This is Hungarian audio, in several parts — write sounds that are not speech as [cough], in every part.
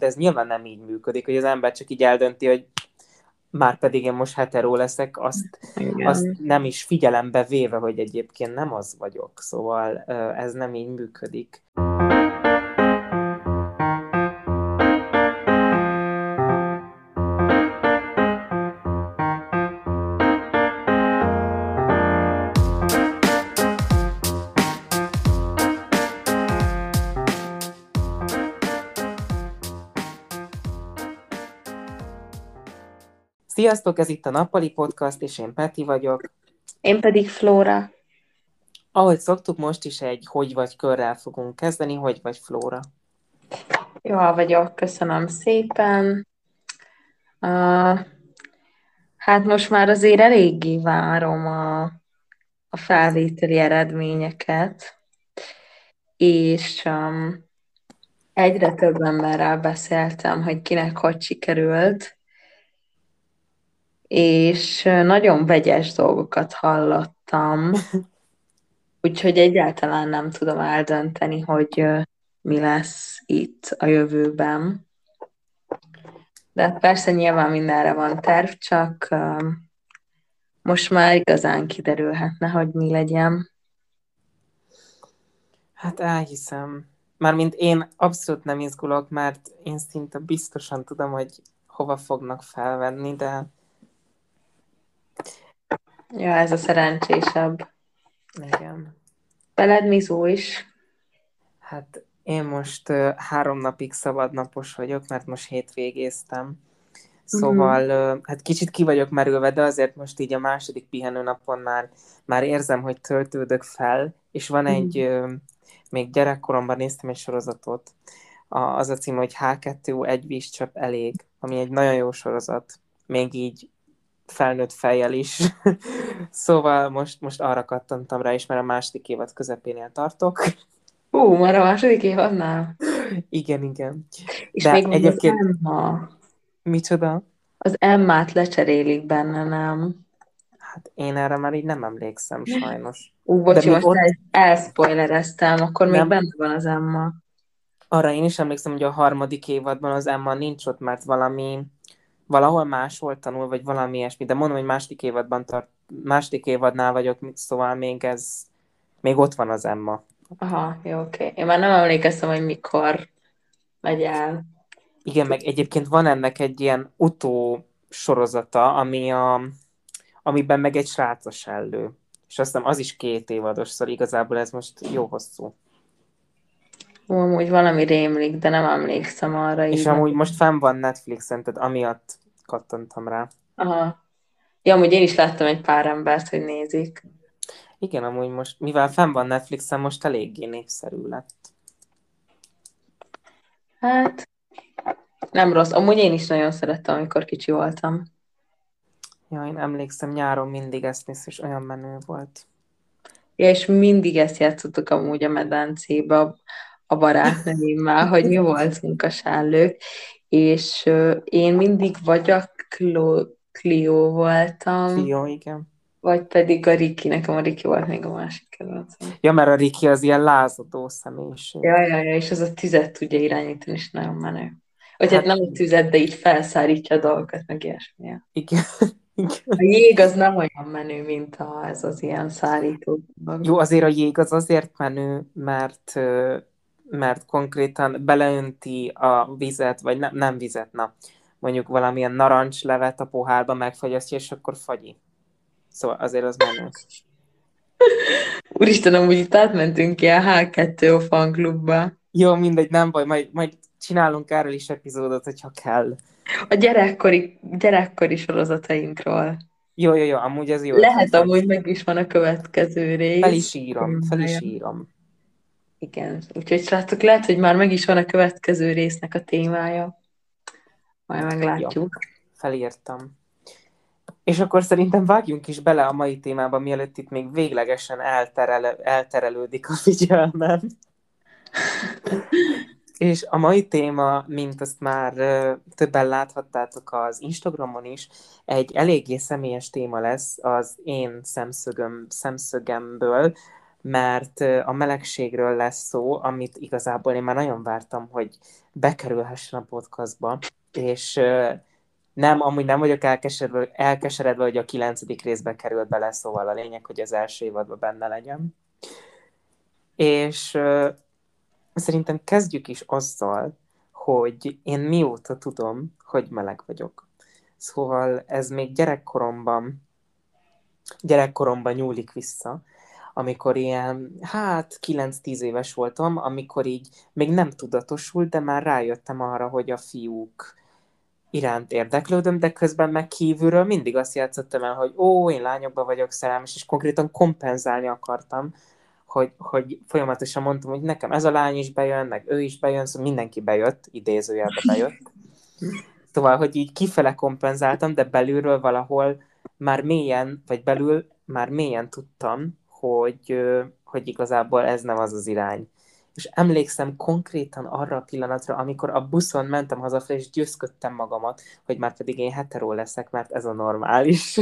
de ez nyilván nem így működik, hogy az ember csak így eldönti, hogy már pedig én most heteró leszek, azt, azt nem is figyelembe véve, hogy egyébként nem az vagyok. Szóval ez nem így működik. Sziasztok, ez itt a Nappali Podcast, és én Peti vagyok. Én pedig Flóra. Ahogy szoktuk, most is egy hogy vagy körrel fogunk kezdeni. Hogy vagy Flóra? Jól vagyok, köszönöm szépen. Uh, hát most már azért eléggé várom a, a felvételi eredményeket, és um, egyre több emberrel beszéltem, hogy kinek hogy sikerült, és nagyon vegyes dolgokat hallottam, [laughs] úgyhogy egyáltalán nem tudom eldönteni, hogy mi lesz itt a jövőben. De persze nyilván mindenre van terv, csak most már igazán kiderülhetne, hogy mi legyen. Hát elhiszem. Mármint én abszolút nem izgulok, mert én szinte biztosan tudom, hogy hova fognak felvenni, de Ja, ez a szerencsésebb. Igen. Veled mizó is? Hát én most uh, három napig szabadnapos vagyok, mert most hétvégéztem. Szóval uh, hát kicsit ki vagyok merülve, de azért most így a második pihenőnapon már, már érzem, hogy töltődök fel, és van mm. egy, uh, még gyerekkoromban néztem egy sorozatot, a, az a cím, hogy H2 egy vízcsöp elég, ami egy nagyon jó sorozat, még így felnőtt fejjel is. [laughs] szóval most, most arra kattantam rá is, mert a második évad közepénél tartok. Hú, már a második évadnál? Igen, igen. És De még egyébként... az Emma. Micsoda? Az Emmát lecserélik benne, nem? Hát én erre már így nem emlékszem, sajnos. Ú, bocsi, most ott... elspoilereztem, akkor nem. még benne van az Emma. Arra én is emlékszem, hogy a harmadik évadban az Emma nincs ott, mert valami valahol máshol tanul, vagy valami ilyesmi, de mondom, hogy második évadban tart, második évadnál vagyok, szóval még ez, még ott van az Emma. Aha, jó, oké. Okay. Én már nem emlékeztem, hogy mikor megy el. Igen, meg egyébként van ennek egy ilyen utó sorozata, ami a, amiben meg egy srácos ellő. És azt hiszem, az is két évados, szóval igazából ez most jó hosszú. Ó, amúgy valami rémlik, de nem emlékszem arra. És így amúgy most fenn van Netflixen, tehát amiatt kattantam rá. Aha. Ja, amúgy én is láttam egy pár embert, hogy nézik. Igen, amúgy most, mivel fenn van Netflixen, most eléggé népszerű lett. Hát, nem rossz. Amúgy én is nagyon szerettem, amikor kicsi voltam. Ja, én emlékszem, nyáron mindig ezt néz, és olyan menő volt. Ja, és mindig ezt játszottuk amúgy a medencébe, a barátnőimmel, hogy mi voltunk a sállők, és én mindig vagy a Clio voltam. Clio, igen. Vagy pedig a Riki, nekem a Riki volt még a másik kedvencem. Ja, mert a Riki az ilyen lázadó személyiség. Ja, ja, ja, és az a tüzet tudja irányítani, és nagyon menő. Vagy hát, hát nem a tüzet, de így felszárítja a dolgokat, meg ilyesmi. Igen. [laughs] A jég az nem olyan menő, mint a, ez az ilyen szállító. Jó, azért a jég az azért menő, mert mert konkrétan beleönti a vizet, vagy ne, nem vizet, na, mondjuk valamilyen narancslevet a pohárba megfagyasztja, és akkor fagyi. Szóval azért az menő. [laughs] Úristen, amúgy itt átmentünk ki a H2 fanklubba. Jó, mindegy, nem baj, majd, majd csinálunk erről is epizódot, hogyha kell. A gyerekkori, gyerekkori sorozatainkról. Jó, jó, jó, amúgy ez jó. Lehet, amúgy meg is van a következő rész. Fel is írom, fel is írom. Igen, úgyhogy srácok, lehet, hogy már meg is van a következő résznek a témája. Majd meglátjuk. Jó, felírtam. És akkor szerintem vágjunk is bele a mai témába, mielőtt itt még véglegesen elterel, elterelődik a figyelmem. [laughs] És a mai téma, mint azt már többen láthattátok az Instagramon is, egy eléggé személyes téma lesz az én szemszögöm, szemszögemből, mert a melegségről lesz szó, amit igazából én már nagyon vártam, hogy bekerülhessen a podcastba, és nem, amúgy nem vagyok elkeseredve, elkeseredve, hogy a kilencedik részbe került bele, szóval a lényeg, hogy az első évadban benne legyen. És szerintem kezdjük is azzal, hogy én mióta tudom, hogy meleg vagyok. Szóval ez még gyerekkoromban, gyerekkoromban nyúlik vissza, amikor ilyen, hát 9-10 éves voltam, amikor így még nem tudatosult, de már rájöttem arra, hogy a fiúk iránt érdeklődöm, de közben meg kívülről mindig azt játszottam el, hogy ó, én lányokba vagyok szerelmes, és konkrétan kompenzálni akartam, hogy, hogy folyamatosan mondtam, hogy nekem ez a lány is bejön, meg ő is bejön, szóval mindenki bejött, idézőjelbe bejött. Szóval, hogy így kifele kompenzáltam, de belülről valahol már mélyen, vagy belül már mélyen tudtam, hogy, hogy igazából ez nem az az irány. És emlékszem konkrétan arra a pillanatra, amikor a buszon mentem hazafelé, és győzködtem magamat, hogy már pedig én heteró leszek, mert ez a normális.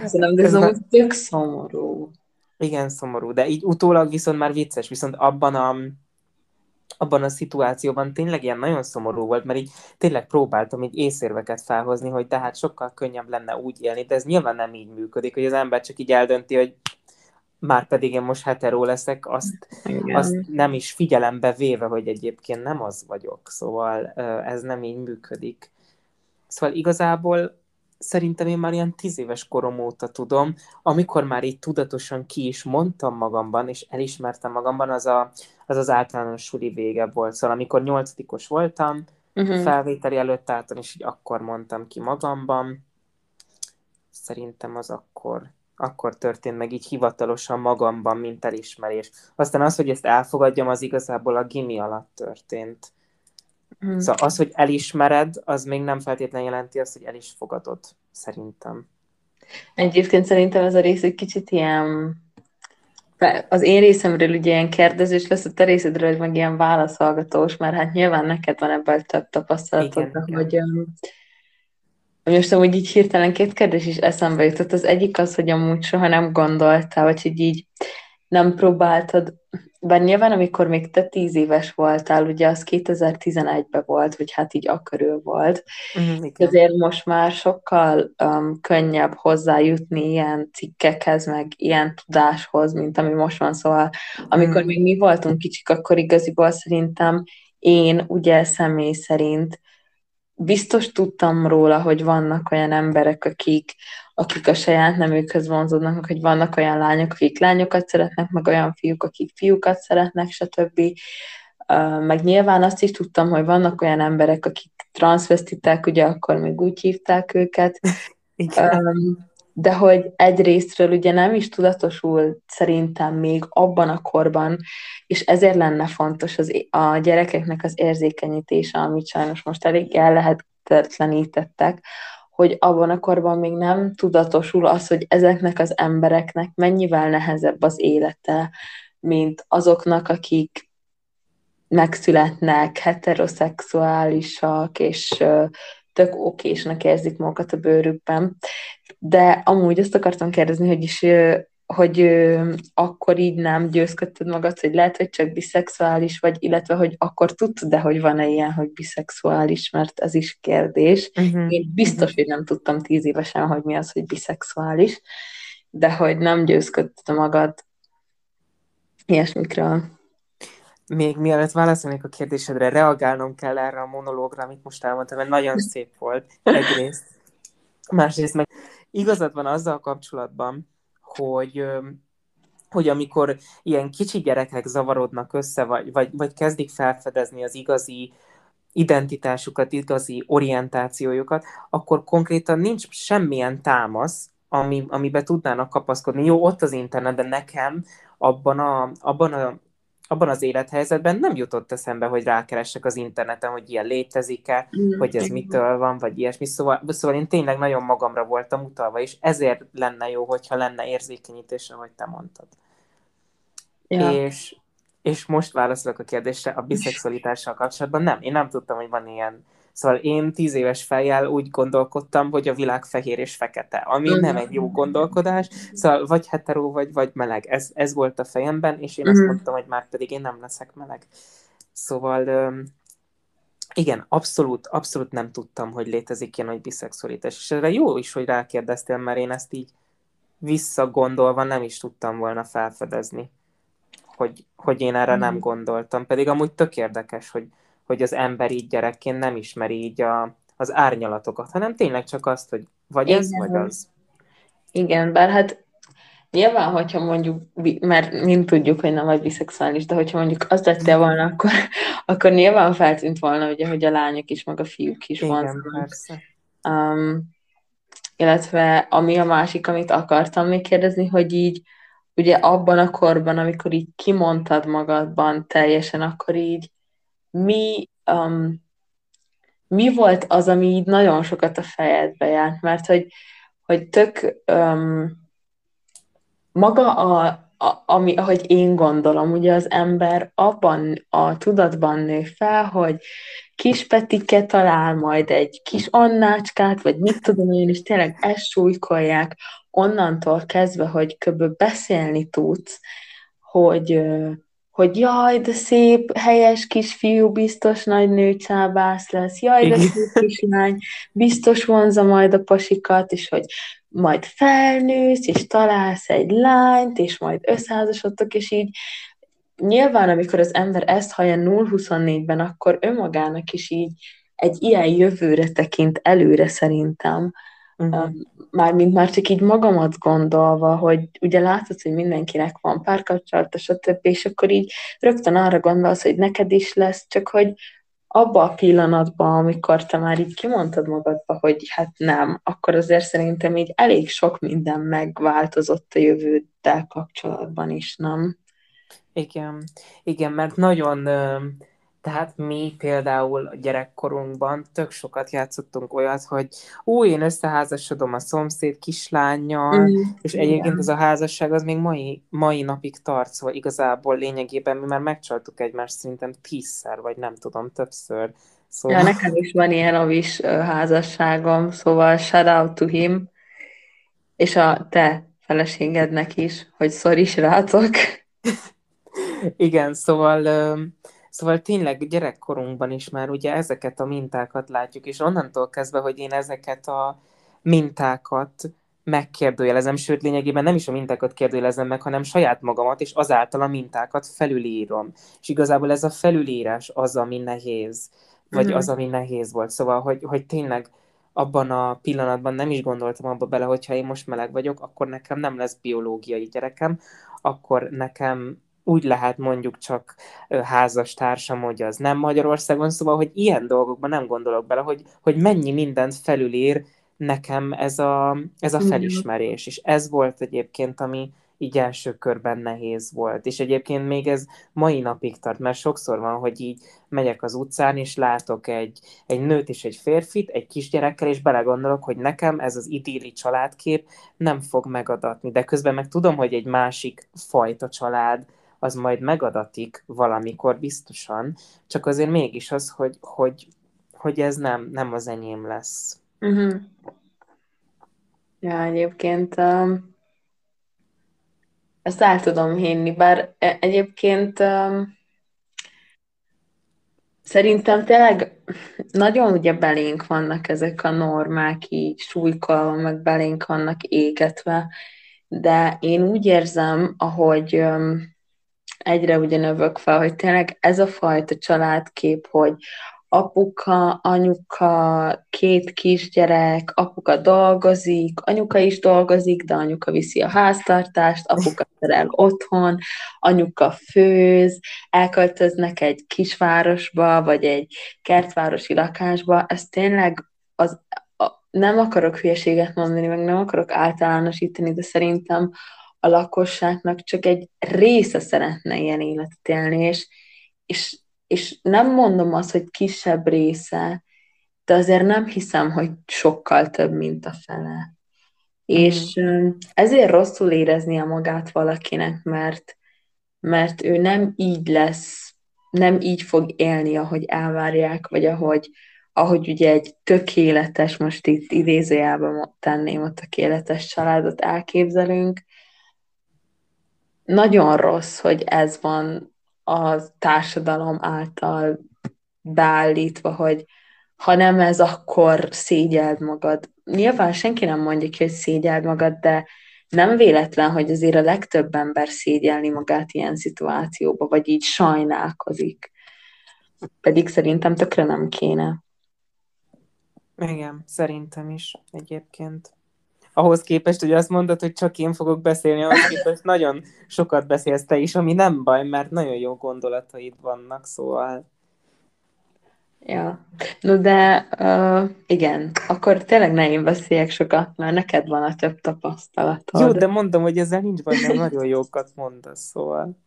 Köszönöm, de ez, ez tök szomorú. Igen, szomorú, de így utólag viszont már vicces, viszont abban a, abban a szituációban tényleg ilyen nagyon szomorú volt, mert így tényleg próbáltam így észérveket felhozni, hogy tehát sokkal könnyebb lenne úgy élni, de ez nyilván nem így működik, hogy az ember csak így eldönti, hogy már pedig én most heteró leszek, azt, azt nem is figyelembe véve, hogy egyébként nem az vagyok, szóval ez nem így működik. Szóval igazából szerintem én már ilyen tíz éves korom óta tudom, amikor már így tudatosan ki is mondtam magamban, és elismertem magamban, az a, az, az általános suli vége volt. Szóval amikor nyolcadikos voltam, uh-huh. felvételi előtt álltam, és így akkor mondtam ki magamban. Szerintem az akkor, akkor történt meg így hivatalosan magamban, mint elismerés. Aztán az, hogy ezt elfogadjam, az igazából a gimi alatt történt. Hmm. Szóval az, hogy elismered, az még nem feltétlenül jelenti azt, hogy el is fogadod, szerintem. Egyébként szerintem ez a rész egy kicsit ilyen az én részemről ugye ilyen kérdezés lesz, a te részedről meg ilyen válaszolgatós, mert hát nyilván neked van ebből több tapasztalatod, igen, hogy most amúgy így hirtelen két kérdés is eszembe jutott. Az egyik az, hogy amúgy soha nem gondoltál, vagy hogy így nem próbáltad bár nyilván, amikor még te tíz éves voltál, ugye az 2011-ben volt, vagy hát így akkörül volt, mm, ezért most már sokkal um, könnyebb hozzájutni ilyen cikkekhez, meg ilyen tudáshoz, mint ami most van, szóval amikor mm. még mi voltunk kicsik, akkor igaziból szerintem én ugye személy szerint biztos tudtam róla, hogy vannak olyan emberek, akik akik a saját nemükhöz vonzódnak, hogy vannak olyan lányok, akik lányokat szeretnek, meg olyan fiúk, akik fiúkat szeretnek, stb. Meg nyilván azt is tudtam, hogy vannak olyan emberek, akik transvestitek, ugye akkor még úgy hívták őket, Igen. de hogy egyrésztről ugye nem is tudatosult szerintem még abban a korban, és ezért lenne fontos az, a gyerekeknek az érzékenyítése, amit sajnos most elég ellehetetlenítettek, hogy abban a korban még nem tudatosul az, hogy ezeknek az embereknek mennyivel nehezebb az élete, mint azoknak, akik megszületnek, heteroszexuálisak, és tök okésnak érzik magukat a bőrükben. De amúgy azt akartam kérdezni, hogy is hogy ö, akkor így nem győzködted magad, hogy lehet, hogy csak biszexuális vagy, illetve hogy akkor tudtad de hogy van-e ilyen, hogy biszexuális, mert ez is kérdés. Uh-huh. Én biztos, uh-huh. hogy nem tudtam tíz évesen, hogy mi az, hogy biszexuális, de hogy nem győzködted magad ilyesmikről. Még mielőtt válaszolnék a kérdésedre, reagálnom kell erre a monológra, amit most elmondtam, mert nagyon szép volt egyrészt. Másrészt meg igazad van azzal kapcsolatban, hogy hogy amikor ilyen kicsi gyerekek zavarodnak össze, vagy, vagy, vagy kezdik felfedezni az igazi identitásukat, igazi orientációjukat, akkor konkrétan nincs semmilyen támasz, ami, amiben tudnának kapaszkodni. Jó, ott az internet, de nekem abban a, abban a abban az élethelyzetben nem jutott eszembe, hogy rákeressek az interneten, hogy ilyen létezik-e, mm, hogy ez mitől van, vagy ilyesmi. Szóval, szóval én tényleg nagyon magamra voltam utalva, és ezért lenne jó, hogyha lenne érzékenyítés, ahogy te mondtad. Ja. És, és most válaszolok a kérdésre a biszexualitással kapcsolatban. Nem, én nem tudtam, hogy van ilyen Szóval én tíz éves fejjel úgy gondolkodtam, hogy a világ fehér és fekete, ami uh-huh. nem egy jó gondolkodás, szóval vagy hetero, vagy, vagy meleg. Ez, ez volt a fejemben, és én uh-huh. azt mondtam, hogy már pedig én nem leszek meleg. Szóval igen, abszolút, abszolút nem tudtam, hogy létezik ilyen, hogy biszexualitás. És erre jó is, hogy rákérdeztél, mert én ezt így visszagondolva nem is tudtam volna felfedezni, hogy, hogy én erre mm. nem gondoltam. Pedig amúgy tök érdekes, hogy, hogy az ember így gyerekként nem ismeri így a, az árnyalatokat, hanem tényleg csak azt, hogy vagy Igen. ez, vagy az. Igen, bár hát Nyilván, hogyha mondjuk, mert mind tudjuk, hogy nem vagy biszexuális, de hogyha mondjuk azt tettél volna, akkor, [laughs] akkor nyilván feltűnt volna, ugye, hogy a lányok is, meg a fiúk is Igen, persze. Um, illetve ami a másik, amit akartam még kérdezni, hogy így ugye abban a korban, amikor így kimondtad magadban teljesen, akkor így mi, um, mi volt az, ami így nagyon sokat a fejedbe járt, mert hogy, hogy tök um, maga a, a, ami, ahogy én gondolom, ugye az ember abban a tudatban nő fel, hogy kis Petike talál majd egy kis Annácskát, vagy mit tudom én, és tényleg ezt súlykolják onnantól kezdve, hogy kb. beszélni tudsz, hogy, hogy jaj, de szép, helyes kisfiú, biztos nagy nőcsábász lesz, jaj, de szép kislány, biztos vonza majd a pasikat, és hogy majd felnősz, és találsz egy lányt, és majd összeházasodtok, és így nyilván, amikor az ember ezt hallja 0-24-ben, akkor önmagának is így egy ilyen jövőre tekint előre szerintem, uh-huh. Mármint már csak így magamat gondolva, hogy ugye látod, hogy mindenkinek van párkapcsolata, stb., és akkor így rögtön arra gondolsz, hogy neked is lesz, csak hogy abba a pillanatban, amikor te már így kimondtad magadba, hogy hát nem, akkor azért szerintem így elég sok minden megváltozott a jövőddel kapcsolatban is, nem? Igen, igen, mert nagyon, tehát mi például a gyerekkorunkban tök sokat játszottunk olyat, hogy ú, én összeházasodom a szomszéd kislányjal, mm, és igen. egyébként ez a házasság az még mai, mai napig tart, szóval igazából lényegében mi már megcsaltuk egymást szerintem tízszer, vagy nem tudom, többször. Szóval... Ja, nekem is van ilyen avis házasságom, szóval shout out to him, és a te feleségednek is, hogy is rátok. Igen, szóval, szóval tényleg gyerekkorunkban is már ugye ezeket a mintákat látjuk, és onnantól kezdve, hogy én ezeket a mintákat megkérdőjelezem, sőt lényegében nem is a mintákat kérdőjelezem meg, hanem saját magamat, és azáltal a mintákat felülírom. És igazából ez a felülírás az, ami nehéz, vagy mm-hmm. az, ami nehéz volt. Szóval, hogy, hogy tényleg abban a pillanatban nem is gondoltam abba bele, hogyha én most meleg vagyok, akkor nekem nem lesz biológiai gyerekem, akkor nekem úgy lehet mondjuk csak házastársam, hogy az nem Magyarországon, szóval, hogy ilyen dolgokban nem gondolok bele, hogy, hogy mennyi mindent felülír nekem ez a, ez a felismerés. És ez volt egyébként, ami így első körben nehéz volt. És egyébként még ez mai napig tart, mert sokszor van, hogy így megyek az utcán, és látok egy, egy nőt és egy férfit, egy kisgyerekkel, és belegondolok, hogy nekem ez az idilli családkép nem fog megadatni. De közben meg tudom, hogy egy másik fajta család az majd megadatik valamikor biztosan, csak azért mégis az, hogy, hogy, hogy ez nem, nem az enyém lesz. Uh-huh. Ja, egyébként um, ezt el tudom hinni, bár e- egyébként um, szerintem tényleg nagyon ugye belénk vannak ezek a normák így súlykolva, meg belénk vannak égetve, de én úgy érzem, ahogy um, egyre ugye növök fel, hogy tényleg ez a fajta családkép, hogy apuka, anyuka, két kisgyerek, apuka dolgozik, anyuka is dolgozik, de anyuka viszi a háztartást, apuka szerel otthon, anyuka főz, elköltöznek egy kisvárosba, vagy egy kertvárosi lakásba, ez tényleg az, a, nem akarok hülyeséget mondani, meg nem akarok általánosítani, de szerintem a lakosságnak csak egy része szeretne ilyen életet élni, és, és, és nem mondom azt, hogy kisebb része, de azért nem hiszem, hogy sokkal több, mint a fele. És ezért rosszul éreznie magát valakinek, mert, mert ő nem így lesz, nem így fog élni, ahogy elvárják, vagy ahogy, ahogy ugye egy tökéletes, most itt idézőjelben tenném a tökéletes családot elképzelünk, nagyon rossz, hogy ez van a társadalom által beállítva, hogy ha nem ez, akkor szégyeld magad. Nyilván senki nem mondja ki, hogy szégyeld magad, de nem véletlen, hogy azért a legtöbb ember szégyelni magát ilyen szituációba, vagy így sajnálkozik. Pedig szerintem tökre nem kéne. Igen, szerintem is egyébként. Ahhoz képest, hogy azt mondod, hogy csak én fogok beszélni, ahhoz képest nagyon sokat beszélsz te is, ami nem baj, mert nagyon jó gondolataid vannak, szóval... Ja, no de uh, igen, akkor tényleg ne én beszéljek sokat, mert neked van a több tapasztalatod. Jó, de mondom, hogy ezzel nincs baj, mert nagyon jókat mondasz, szóval.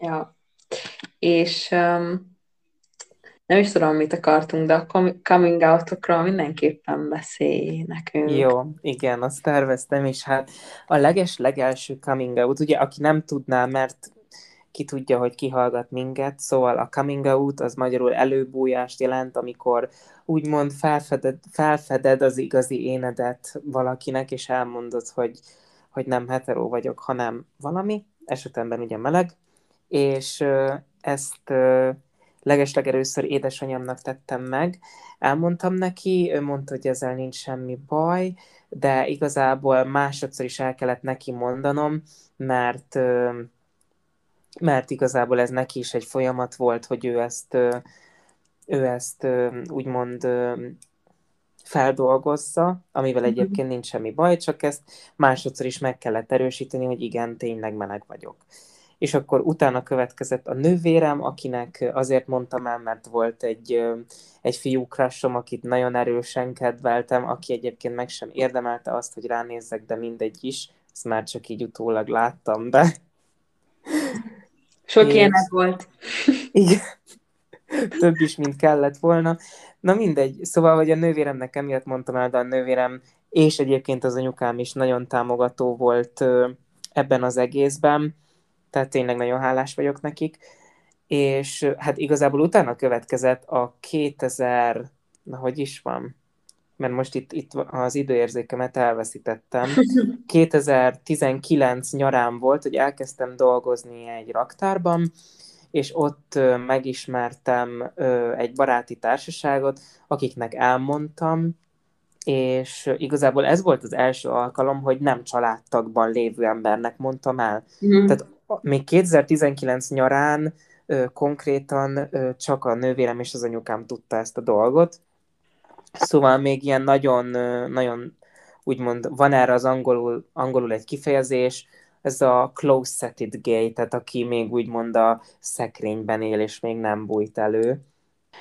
Ja, és um, nem is tudom, mit akartunk, de a coming out mindenképpen beszélj nekünk. Jó, igen, azt terveztem, és hát a leges legelső coming out, ugye, aki nem tudná, mert ki tudja, hogy kihallgat minket, szóval a coming out az magyarul előbújást jelent, amikor úgymond felfeded, felfeded az igazi énedet valakinek, és elmondod, hogy, hogy nem hetero vagyok, hanem valami, esetemben ugye meleg, és ezt legesleg először édesanyámnak tettem meg. Elmondtam neki, ő mondta, hogy ezzel nincs semmi baj, de igazából másodszor is el kellett neki mondanom, mert mert igazából ez neki is egy folyamat volt, hogy ő ezt, ő ezt úgymond feldolgozza, amivel mhm. egyébként nincs semmi baj, csak ezt másodszor is meg kellett erősíteni, hogy igen, tényleg meleg vagyok. És akkor utána következett a nővérem, akinek azért mondtam el, mert volt egy, egy fiú crushom, akit nagyon erősen kedveltem, aki egyébként meg sem érdemelte azt, hogy ránézzek, de mindegy is, ezt már csak így utólag láttam, de sok és... ilyenek volt. [laughs] Igen. Több is, mint kellett volna. Na mindegy, szóval, hogy a nővéremnek emiatt mondtam el, de a nővérem és egyébként az anyukám is nagyon támogató volt ebben az egészben, tehát tényleg nagyon hálás vagyok nekik, és hát igazából utána következett a 2000, na hogy is van, mert most itt, itt az időérzékemet elveszítettem. [laughs] 2019 nyarán volt, hogy elkezdtem dolgozni egy raktárban, és ott megismertem egy baráti társaságot, akiknek elmondtam, és igazából ez volt az első alkalom, hogy nem családtagban lévő embernek mondtam el. Mm. Tehát még 2019 nyarán konkrétan csak a nővérem és az anyukám tudta ezt a dolgot, Szóval még ilyen nagyon, nagyon úgymond van erre az angolul, angolul egy kifejezés, ez a close-setted gay, tehát aki még úgymond a szekrényben él, és még nem bújt elő.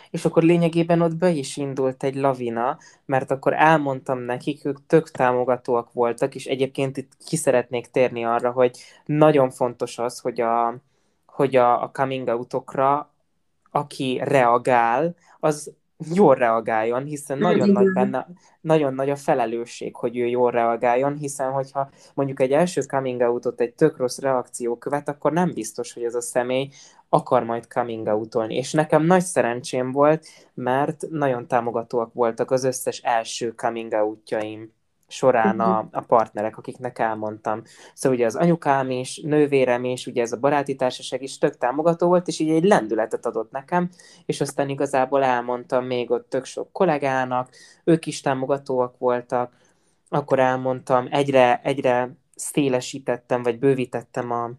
És akkor lényegében ott be is indult egy lavina, mert akkor elmondtam nekik, ők tök támogatóak voltak, és egyébként itt ki szeretnék térni arra, hogy nagyon fontos az, hogy a, hogy a, a coming outokra, aki reagál, az jól reagáljon, hiszen nagyon nagy, benne, nagyon nagy a felelősség, hogy ő jól reagáljon, hiszen hogyha mondjuk egy első coming outot egy tök rossz reakció követ, akkor nem biztos, hogy ez a személy akar majd coming out-olni. És nekem nagy szerencsém volt, mert nagyon támogatóak voltak az összes első coming outjaim során a, a partnerek, akiknek elmondtam. Szóval ugye az anyukám is, nővérem is, ugye ez a baráti társaság is tök támogató volt, és így egy lendületet adott nekem, és aztán igazából elmondtam még ott tök sok kollégának, ők is támogatóak voltak, akkor elmondtam, egyre, egyre szélesítettem, vagy bővítettem a,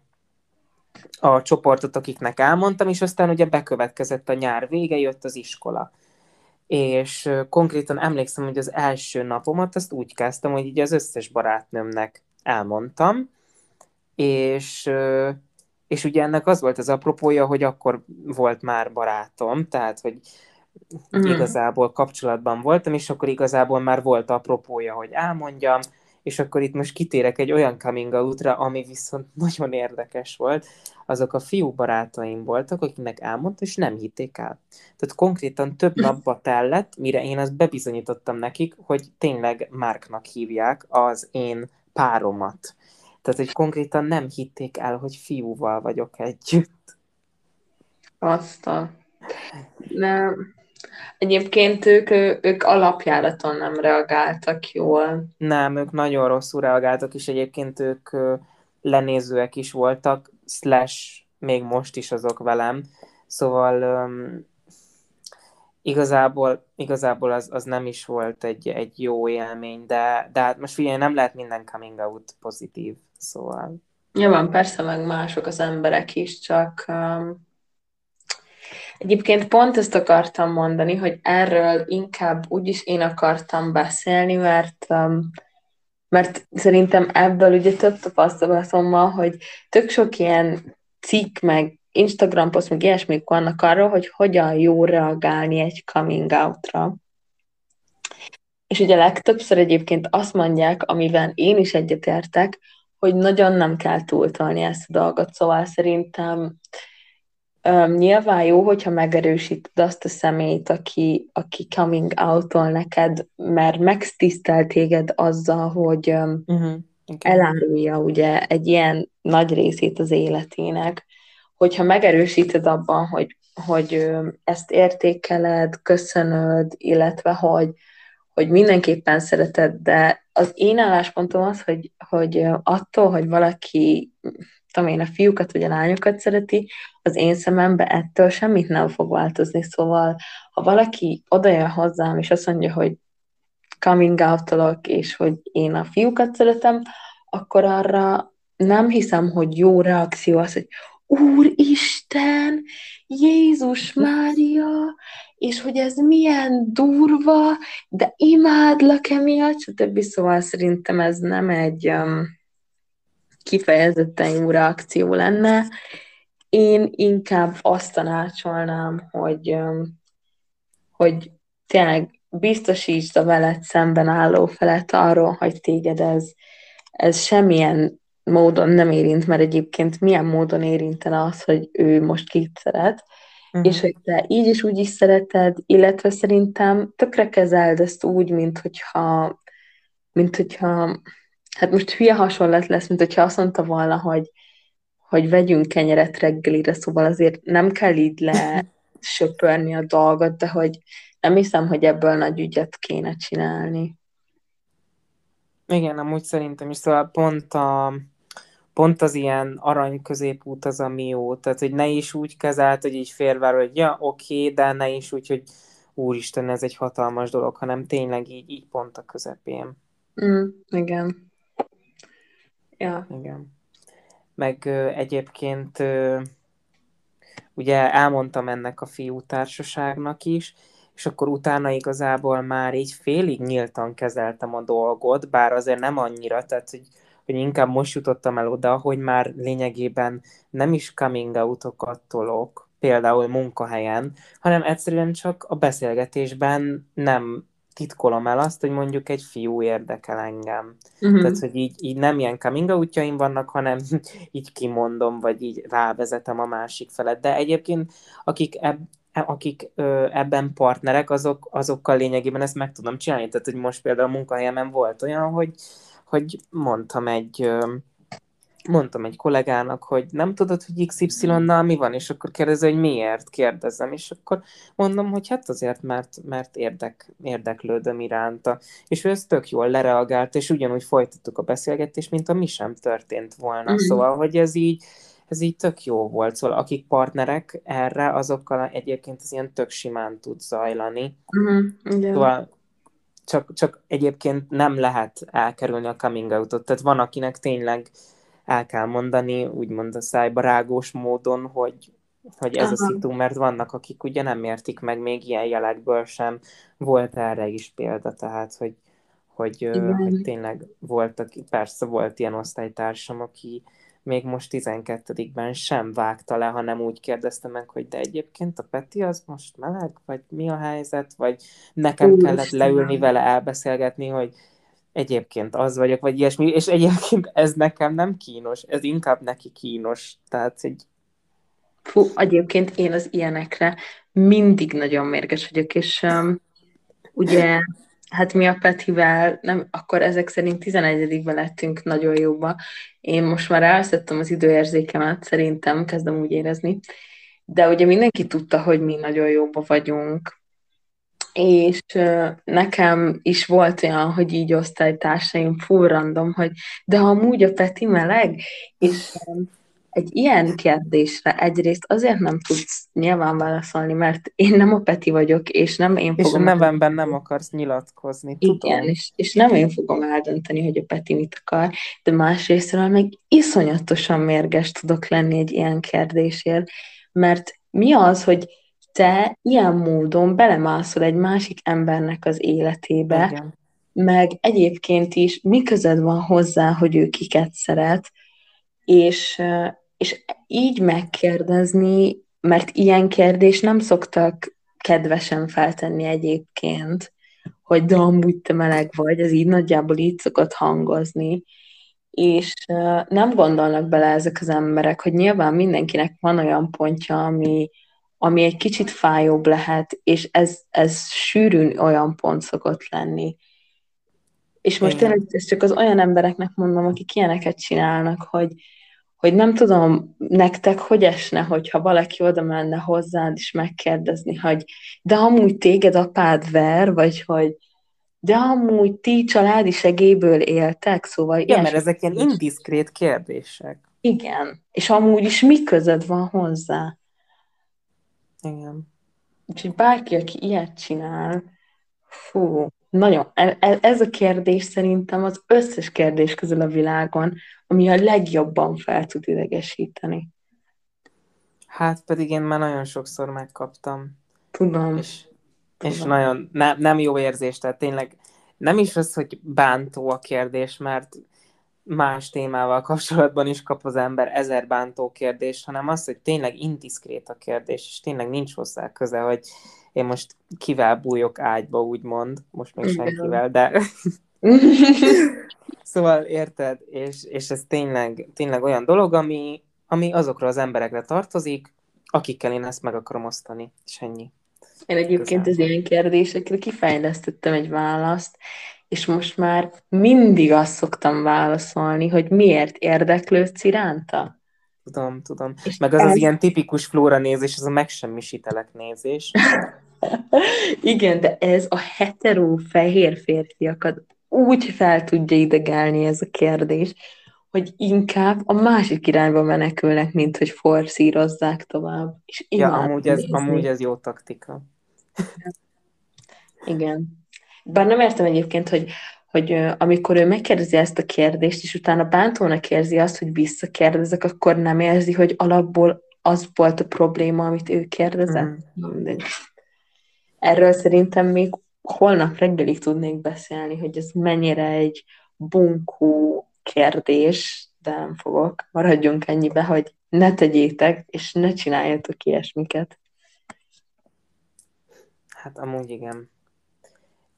a csoportot, akiknek elmondtam, és aztán ugye bekövetkezett a nyár vége, jött az iskola és konkrétan emlékszem, hogy az első napomat azt úgy kezdtem, hogy így az összes barátnőmnek elmondtam, és, és ugye ennek az volt az apropója, hogy akkor volt már barátom, tehát, hogy mm. igazából kapcsolatban voltam, és akkor igazából már volt apropója, hogy elmondjam, és akkor itt most kitérek egy olyan coming out-ra, ami viszont [laughs] nagyon érdekes volt. Azok a fiú barátaim voltak, akiknek elmondta, és nem hitték el. Tehát konkrétan több napba tellett, mire én azt bebizonyítottam nekik, hogy tényleg Márknak hívják az én páromat. Tehát, hogy konkrétan nem hitték el, hogy fiúval vagyok együtt. Azt a... Nem. Egyébként ők, ők alapjáraton nem reagáltak jól. Nem, ők nagyon rosszul reagáltak, és egyébként ők lenézőek is voltak, slash még most is azok velem, szóval um, igazából, igazából az, az nem is volt egy, egy jó élmény, de, de hát most figyelj, nem lehet minden coming out pozitív, szóval... van persze, meg mások az emberek is, csak um, egyébként pont ezt akartam mondani, hogy erről inkább úgyis én akartam beszélni, mert um, mert szerintem ebből ugye több tapasztalatom van, hogy tök sok ilyen cikk, meg Instagram poszt, meg ilyesmik vannak arról, hogy hogyan jó reagálni egy coming out-ra. És ugye legtöbbször egyébként azt mondják, amivel én is egyetértek, hogy nagyon nem kell túltolni ezt a dolgot, szóval szerintem um, nyilván jó, hogyha megerősíted azt a személyt, aki, aki coming out-ol neked, mert megtisztel téged azzal, hogy um, uh-huh. okay. elárulja ugye egy ilyen nagy részét az életének, hogyha megerősíted abban, hogy, hogy ezt értékeled, köszönöd, illetve hogy, hogy mindenképpen szereted, de az én álláspontom az, hogy, hogy attól, hogy valaki, tudom én, a fiúkat vagy a lányokat szereti, az én szemembe ettől semmit nem fog változni. Szóval, ha valaki odajön hozzám, és azt mondja, hogy coming out és hogy én a fiúkat szeretem, akkor arra nem hiszem, hogy jó reakció az, hogy Úristen, Jézus Mária, és hogy ez milyen durva, de imádlak emiatt, stb. Szóval szerintem ez nem egy um, kifejezetten jó reakció lenne. Én inkább azt tanácsolnám, hogy, hogy tényleg biztosítsd a veled szemben álló felett arról, hogy téged ez, ez semmilyen módon nem érint, mert egyébként milyen módon érintene az, hogy ő most kit szeret, uh-huh. és hogy te így is úgy is szereted, illetve szerintem tökre kezeld ezt úgy, mint hogyha, mint hogyha, hát most hülye hasonlat lesz, mint hogyha azt mondta volna, hogy, hogy vegyünk kenyeret reggelire, szóval azért nem kell így le [laughs] söpörni a dolgot, de hogy nem hiszem, hogy ebből nagy ügyet kéne csinálni. Igen, amúgy szerintem is, szóval pont a, pont az ilyen arany középút az, ami jó. Tehát, hogy ne is úgy kezelt, hogy így férvár, hogy ja, oké, okay, de ne is úgy, hogy úristen, ez egy hatalmas dolog, hanem tényleg így, így pont a közepén. Mm, igen. Ja. Igen. Meg ö, egyébként ö, ugye elmondtam ennek a fiú társaságnak is, és akkor utána igazából már így félig nyíltan kezeltem a dolgot, bár azért nem annyira, tehát hogy hogy inkább most jutottam el oda, hogy már lényegében nem is coming out-okat tolok, például munkahelyen, hanem egyszerűen csak a beszélgetésben nem titkolom el azt, hogy mondjuk egy fiú érdekel engem. Uh-huh. Tehát, hogy így, így nem ilyen coming out vannak, hanem [laughs] így kimondom, vagy így rávezetem a másik felet. De egyébként, akik, eb, akik ö, ebben partnerek, azok, azokkal lényegében ezt meg tudom csinálni. Tehát, hogy most például a munkahelyemen volt olyan, hogy hogy mondtam egy, mondtam egy kollégának, hogy nem tudod, hogy XY-nal mi van, és akkor kérdezi, hogy miért, kérdezem, és akkor mondom, hogy hát azért, mert, mert érdek, érdeklődöm iránta. És ő ezt tök jól lereagált, és ugyanúgy folytattuk a beszélgetést, mint a mi sem történt volna. Mm. Szóval, hogy ez így, ez így tök jó volt. Szóval akik partnerek erre, azokkal egyébként ez ilyen tök simán tud zajlani. Mm, yeah. Szóval csak, csak egyébként nem lehet elkerülni a coming out-ot. Tehát van, akinek tényleg el kell mondani, úgymond a szájbarágós módon, hogy, hogy ez Aha. a szitu, mert vannak, akik ugye nem értik meg még ilyen jelekből sem. Volt erre is példa, tehát, hogy, hogy, hogy tényleg voltak, persze volt ilyen osztálytársam, aki még most 12-ben sem vágta le, hanem úgy kérdezte meg, hogy de egyébként a Peti az most meleg, vagy mi a helyzet, vagy nekem Úr, kellett leülni vele elbeszélgetni, hogy egyébként az vagyok, vagy ilyesmi, és egyébként ez nekem nem kínos, ez inkább neki kínos, tehát egy... Fú, egyébként én az ilyenekre mindig nagyon mérges vagyok, és um, ugye hát mi a Petivel, nem, akkor ezek szerint 11-ben lettünk nagyon jóba. Én most már elszettem az időérzékemet, szerintem kezdem úgy érezni. De ugye mindenki tudta, hogy mi nagyon jóba vagyunk. És nekem is volt olyan, hogy így osztálytársaim full random, hogy de amúgy a Peti meleg, és egy ilyen kérdésre egyrészt azért nem tudsz nyilván válaszolni, mert én nem a Peti vagyok, és nem én fogom... És a nevemben nem akarsz nyilatkozni, tudom. Igen, és, és nem én fogom eldönteni, hogy a Peti mit akar, de másrésztről meg iszonyatosan mérges tudok lenni egy ilyen kérdésért, mert mi az, hogy te ilyen módon belemászol egy másik embernek az életébe, Igen. meg egyébként is mi közed van hozzá, hogy ő kiket szeret, és, és így megkérdezni, mert ilyen kérdés nem szoktak kedvesen feltenni egyébként, hogy de amúgy te meleg vagy, ez így nagyjából így szokott hangozni, és nem gondolnak bele ezek az emberek, hogy nyilván mindenkinek van olyan pontja, ami, ami egy kicsit fájóbb lehet, és ez, ez sűrűn olyan pont szokott lenni. És most tényleg ezt csak az olyan embereknek mondom, akik ilyeneket csinálnak, hogy, hogy nem tudom, nektek hogy esne, hogyha valaki oda menne hozzád, és megkérdezni, hogy de amúgy téged apád ver, vagy hogy de amúgy ti családi segélyből éltek, szóval... Ja, mert ezek ilyen indiszkrét kérdések. Igen, és amúgy is mi közöd van hozzá? Igen. Úgyhogy bárki, aki ilyet csinál, fú, nagyon, e, e, ez a kérdés szerintem az összes kérdés közül a világon, ami a legjobban fel tud idegesíteni. Hát pedig én már nagyon sokszor megkaptam. Tudom. És, Tudom. és nagyon ne, nem jó érzés, tehát tényleg nem is az, hogy bántó a kérdés, mert más témával kapcsolatban is kap az ember ezer bántó kérdést, hanem az, hogy tényleg indiszkrét a kérdés, és tényleg nincs hozzá köze, hogy én most kivel bújok ágyba, úgymond, most még senkivel, de [laughs] szóval érted, és, és ez tényleg, tényleg olyan dolog, ami, ami azokra az emberekre tartozik, akikkel én ezt meg akarom osztani, és ennyi. Én egyébként az ilyen kérdésekre kifejlesztettem egy választ, és most már mindig azt szoktam válaszolni, hogy miért érdeklődsz iránta. Tudom, tudom. És Meg az ez... az ilyen tipikus flóra nézés, az a megsemmisítelek nézés. [laughs] Igen, de ez a hetero fehér férfiakat úgy fel tudja idegelni ez a kérdés, hogy inkább a másik irányba menekülnek, mint hogy forszírozzák tovább. És ja, amúgy ez, amúgy ez jó taktika. Igen. Bár nem értem egyébként, hogy, hogy amikor ő megkérdezi ezt a kérdést, és utána bántónak érzi azt, hogy visszakérdezek, akkor nem érzi, hogy alapból az volt a probléma, amit ő kérdezett. Mm. Erről szerintem még holnap reggelig tudnék beszélni, hogy ez mennyire egy bunkó kérdés, de nem fogok. Maradjunk ennyibe, hogy ne tegyétek, és ne csináljatok ilyesmiket. Hát amúgy igen.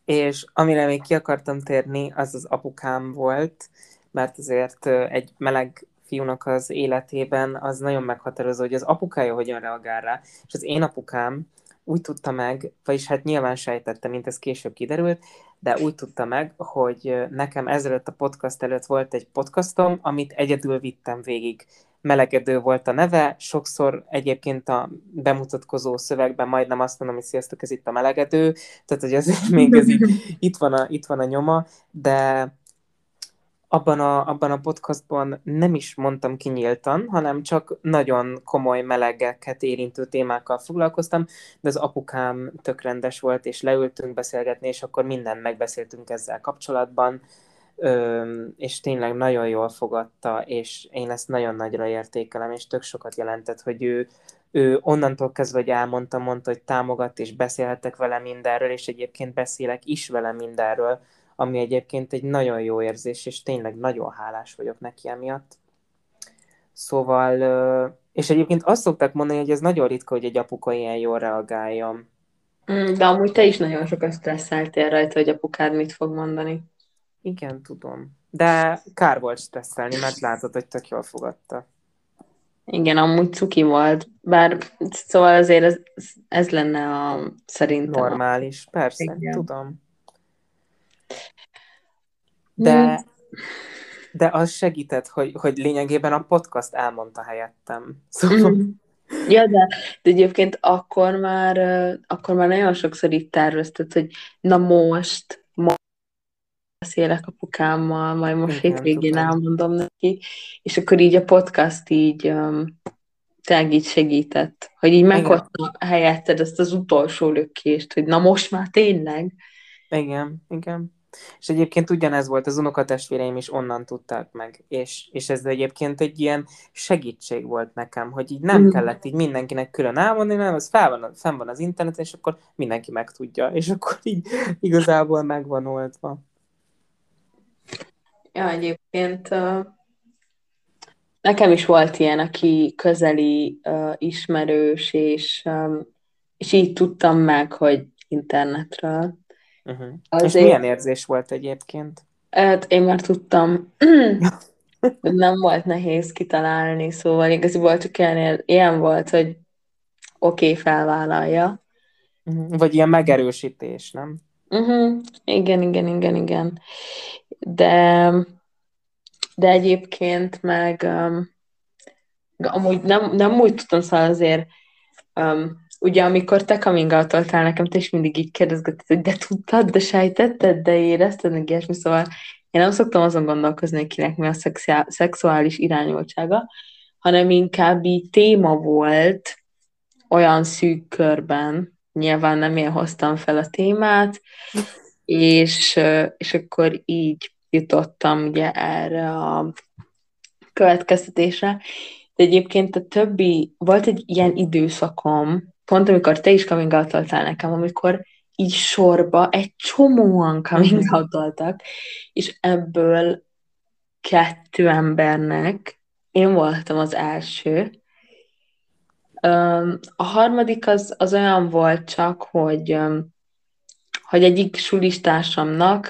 És amire még ki akartam térni, az az apukám volt, mert azért egy meleg fiúnak az életében az nagyon meghatározó, hogy az apukája hogyan reagál rá. És az én apukám úgy tudta meg, vagyis hát nyilván sejtette, mint ez később kiderült, de úgy tudta meg, hogy nekem ezelőtt a podcast előtt volt egy podcastom, amit egyedül vittem végig. Melegedő volt a neve, sokszor egyébként a bemutatkozó szövegben majdnem azt mondom, hogy sziasztok, ez itt a melegedő, tehát hogy azért [laughs] még ez így, [laughs] itt, van a, itt van a nyoma, de abban a, abban a podcastban nem is mondtam kinyíltan, hanem csak nagyon komoly melegeket érintő témákkal foglalkoztam, de az apukám tök rendes volt, és leültünk beszélgetni, és akkor mindent megbeszéltünk ezzel kapcsolatban, és tényleg nagyon jól fogadta, és én ezt nagyon nagyra értékelem, és tök sokat jelentett, hogy ő, ő onnantól kezdve, hogy elmondta, mondta, hogy támogat, és beszélhetek vele mindenről, és egyébként beszélek is vele mindenről, ami egyébként egy nagyon jó érzés, és tényleg nagyon hálás vagyok neki emiatt. Szóval, és egyébként azt szokták mondani, hogy ez nagyon ritka, hogy egy apuka ilyen jól reagáljon. Mm, de amúgy te is nagyon sokat stresszeltél rajta, hogy apukád mit fog mondani. Igen, tudom. De kár volt stresszelni, mert látod, hogy tök jól fogadta. Igen, amúgy cuki volt, bár szóval azért ez, ez lenne a szerintem. Normális, persze, Igen. tudom. De, de az segített, hogy, hogy lényegében a podcast elmondta helyettem. [laughs] Szóval... Mm. Ja, de, de egyébként akkor már, akkor már nagyon sokszor itt tervezted, hogy na most, beszélek apukámmal, majd most Igen, hétvégén tudom. elmondom neki, és akkor így a podcast így um, tényleg így segített, hogy így meghozta helyetted ezt az utolsó lökést, hogy na most már tényleg. Igen, igen. És egyébként ugyanez volt, az unokatestvéreim is onnan tudták meg, és, és ez egyébként egy ilyen segítség volt nekem, hogy így nem Mm. kellett így mindenkinek külön elmondani, hanem az fel van, fenn van az interneten, és akkor mindenki megtudja, és akkor így igazából meg van oldva. Ja, egyébként nekem is volt ilyen, aki közeli ismerős, és, és így tudtam meg, hogy internetről. Uh-huh. És Azért, milyen érzés volt egyébként? hát én már tudtam, [laughs] hogy nem volt nehéz kitalálni, szóval igazából csak ilyen, ilyen volt, hogy oké, okay, felvállalja. Uh-huh. Vagy ilyen megerősítés, nem? Uh-huh. Igen, igen, igen, igen. De, de egyébként meg um, amúgy nem, nem úgy tudtam, szóval azért um, ugye amikor te coming out nekem, te is mindig így kérdezgetted, hogy de tudtad, de sejtetted, de érezted, meg ilyesmi, szóval én nem szoktam azon gondolkozni, hogy kinek mi a szexuál, szexuális irányultsága, hanem inkább így téma volt olyan szűk körben, nyilván nem én hoztam fel a témát, és, és akkor így jutottam ugye erre a következtetésre. De egyébként a többi, volt egy ilyen időszakom, pont amikor te is coming out nekem, amikor így sorba egy csomóan coming out és ebből kettő embernek én voltam az első. A harmadik az, az olyan volt csak, hogy, hogy egyik sulistársamnak,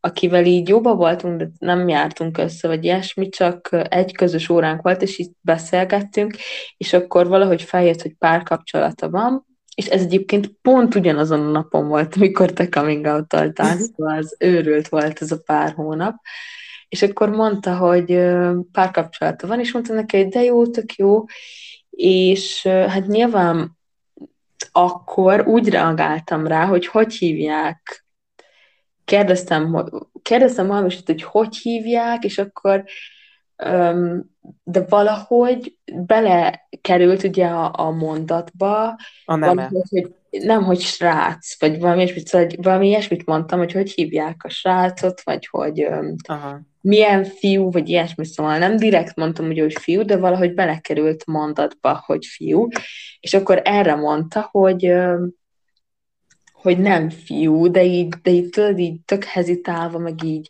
akivel így jóba voltunk, de nem jártunk össze, vagy ilyesmi, csak egy közös óránk volt, és itt beszélgettünk, és akkor valahogy feljött, hogy párkapcsolata van, és ez egyébként pont ugyanazon a napon volt, amikor te coming out [laughs] szóval az őrült volt ez a pár hónap, és akkor mondta, hogy párkapcsolata van, és mondta neki, hogy de jó, tök jó, és hát nyilván akkor úgy reagáltam rá, hogy hogy hívják kérdeztem, kérdeztem valamit, hogy hogy hívják, és akkor de valahogy belekerült ugye a, a mondatba, a neme. Valahogy, hogy nem, hogy srác, vagy valami ilyesmit, szóval, valami ilyesmit mondtam, hogy hogy hívják a srácot, vagy hogy Aha. Milyen fiú, vagy ilyesmi, szóval nem direkt mondtam ugye, hogy fiú, de valahogy belekerült mondatba, hogy fiú, és akkor erre mondta, hogy hogy nem fiú, de így, de így tudod, így tök hezitálva, meg így,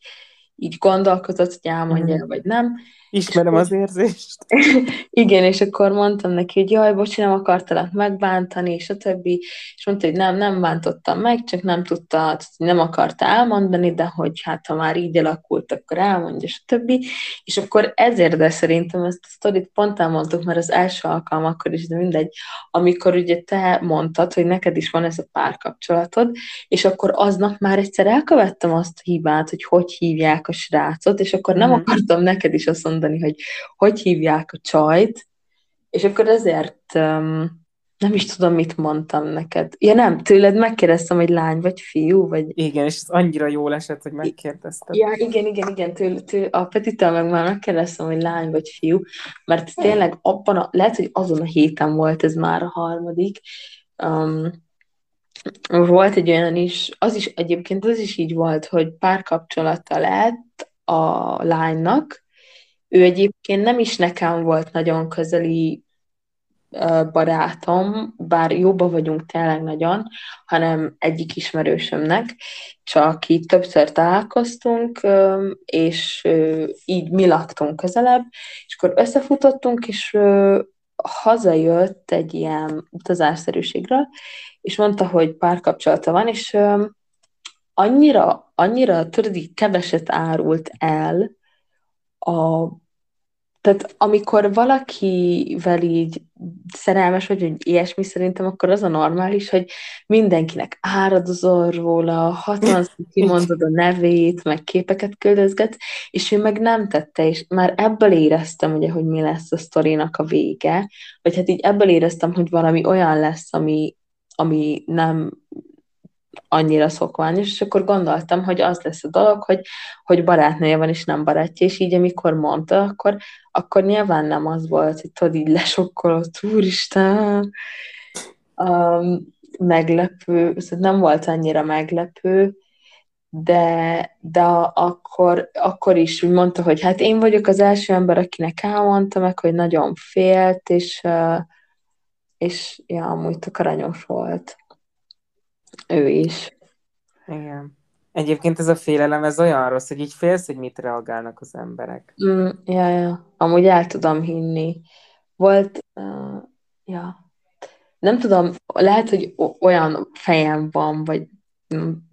így gondolkozott, hogy elmondja, mm. vagy nem. Ismerem az érzést. [laughs] Igen, és akkor mondtam neki, hogy jaj, bocsi, nem akartalak megbántani, és a többi, és mondta, hogy nem, nem bántottam meg, csak nem tudta, nem akarta elmondani, de hogy hát ha már így alakult, akkor elmondja, és a többi. És akkor ezért, de szerintem ezt a sztorit pont elmondtuk, mert az első alkalom akkor is, de mindegy, amikor ugye te mondtad, hogy neked is van ez a párkapcsolatod, és akkor aznap már egyszer elkövettem azt a hibát, hogy hogy hívják a srácot, és akkor nem mm. akartam neked is azt mondani, mondani, hogy hogy hívják a csajt, és akkor ezért um, nem is tudom, mit mondtam neked. Ja nem, tőled megkérdeztem, hogy lány vagy fiú, vagy... Igen, és ez annyira jól esett, hogy megkérdeztem. Ja, igen, igen, igen, tőle, tőle, a Petitől meg már megkérdeztem, hogy lány vagy fiú, mert tényleg abban a, lehet, hogy azon a héten volt ez már a harmadik, um, volt egy olyan is, az is egyébként az is így volt, hogy párkapcsolata lett a lánynak, ő egyébként nem is nekem volt nagyon közeli barátom, bár jóba vagyunk tényleg nagyon, hanem egyik ismerősömnek, csak így többször találkoztunk, és így mi laktunk közelebb, és akkor összefutottunk, és hazajött egy ilyen utazásszerűségről, és mondta, hogy párkapcsolata van, és annyira, annyira tudod, keveset árult el a tehát amikor valakivel így szerelmes vagy, hogy ilyesmi szerintem, akkor az a normális, hogy mindenkinek áradozol róla, hatvan kimondod a nevét, meg képeket küldözget, és ő meg nem tette, és már ebből éreztem ugye, hogy mi lesz a sztorinak a vége, vagy hát így ebből éreztem, hogy valami olyan lesz, ami, ami nem annyira szokványos, és akkor gondoltam, hogy az lesz a dolog, hogy, hogy barátnője van, és nem barátja, és így amikor mondta, akkor, akkor nyilván nem az volt, hogy tudod, így lesokkolott, úristen, um, meglepő, szóval nem volt annyira meglepő, de, de akkor, akkor is úgy mondta, hogy hát én vagyok az első ember, akinek elmondta meg, hogy nagyon félt, és, és ja, amúgy tök aranyos volt. Ő is. Igen. Egyébként ez a félelem, ez olyan rossz, hogy így félsz, hogy mit reagálnak az emberek. Mm, ja, ja. Amúgy el tudom hinni. Volt, uh, ja. Nem tudom, lehet, hogy olyan fejem van, vagy,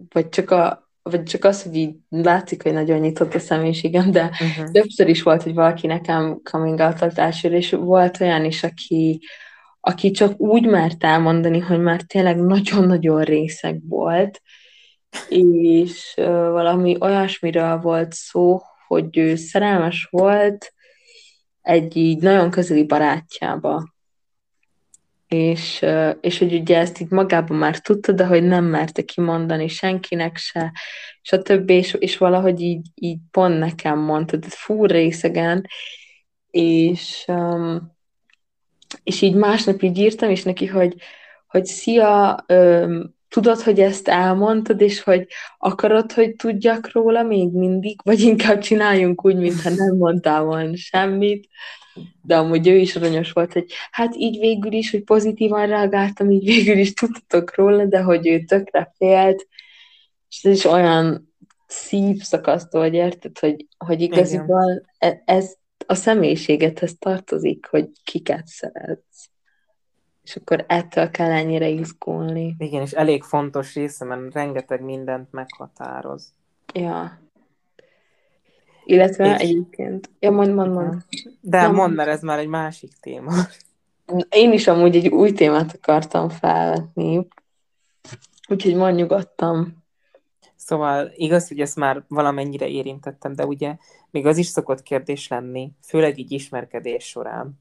vagy csak a, vagy csak az, hogy így látszik, hogy nagyon nyitott a személyiségem, de uh-huh. többször is volt, hogy valaki nekem coming out és volt olyan is, aki, aki csak úgy mert elmondani, hogy már tényleg nagyon-nagyon részeg volt, és valami olyasmiről volt szó, hogy ő szerelmes volt egy így nagyon közeli barátjába. És, és hogy ugye ezt így magában már tudta, de hogy nem merte kimondani senkinek se, és a többi, és, és valahogy így, így pont nekem mondta, de fú részegen, és um, és így másnap így írtam is neki, hogy, hogy szia, öm, tudod, hogy ezt elmondtad, és hogy akarod, hogy tudjak róla még mindig, vagy inkább csináljunk úgy, mintha nem mondtál volna semmit, de amúgy ő is aranyos volt, hogy hát így végül is, hogy pozitívan reagáltam, így végül is tudtatok róla, de hogy ő tökre félt, és ez is olyan szívszakasztó, hogy érted, hogy, hogy igaziból e, ez, a személyiségethez tartozik, hogy kiket szeretsz. És akkor ettől kell ennyire izgulni. Igen, és elég fontos része, mert rengeteg mindent meghatároz. Ja. Illetve és... egyébként... Ja, mond, mond, mond. De Nem. mondd, mert ez már egy másik téma. Én is amúgy egy új témát akartam felvetni, úgyhogy mondj nyugodtan. Szóval igaz, hogy ezt már valamennyire érintettem, de ugye még az is szokott kérdés lenni, főleg így ismerkedés során,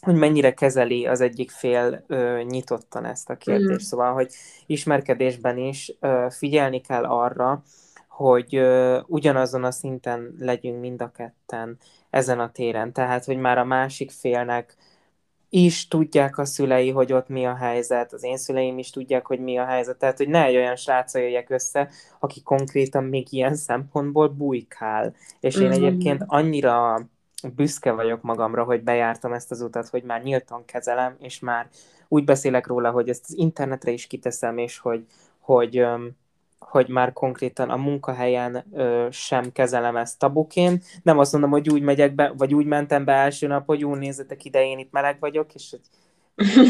hogy mennyire kezeli az egyik fél ö, nyitottan ezt a kérdést. Mm. Szóval, hogy ismerkedésben is ö, figyelni kell arra, hogy ö, ugyanazon a szinten legyünk mind a ketten ezen a téren. Tehát, hogy már a másik félnek is tudják a szülei, hogy ott mi a helyzet, az én szüleim is tudják, hogy mi a helyzet, tehát hogy ne egy olyan sráccal jöjjek össze, aki konkrétan még ilyen szempontból bujkál. És én mm-hmm. egyébként annyira büszke vagyok magamra, hogy bejártam ezt az utat, hogy már nyíltan kezelem, és már úgy beszélek róla, hogy ezt az internetre is kiteszem, és hogy, hogy hogy már konkrétan a munkahelyen ö, sem kezelem ezt tabuként. Nem azt mondom, hogy úgy megyek be, vagy úgy mentem be első nap, hogy úgy nézzetek ide, én itt meleg vagyok, és hogy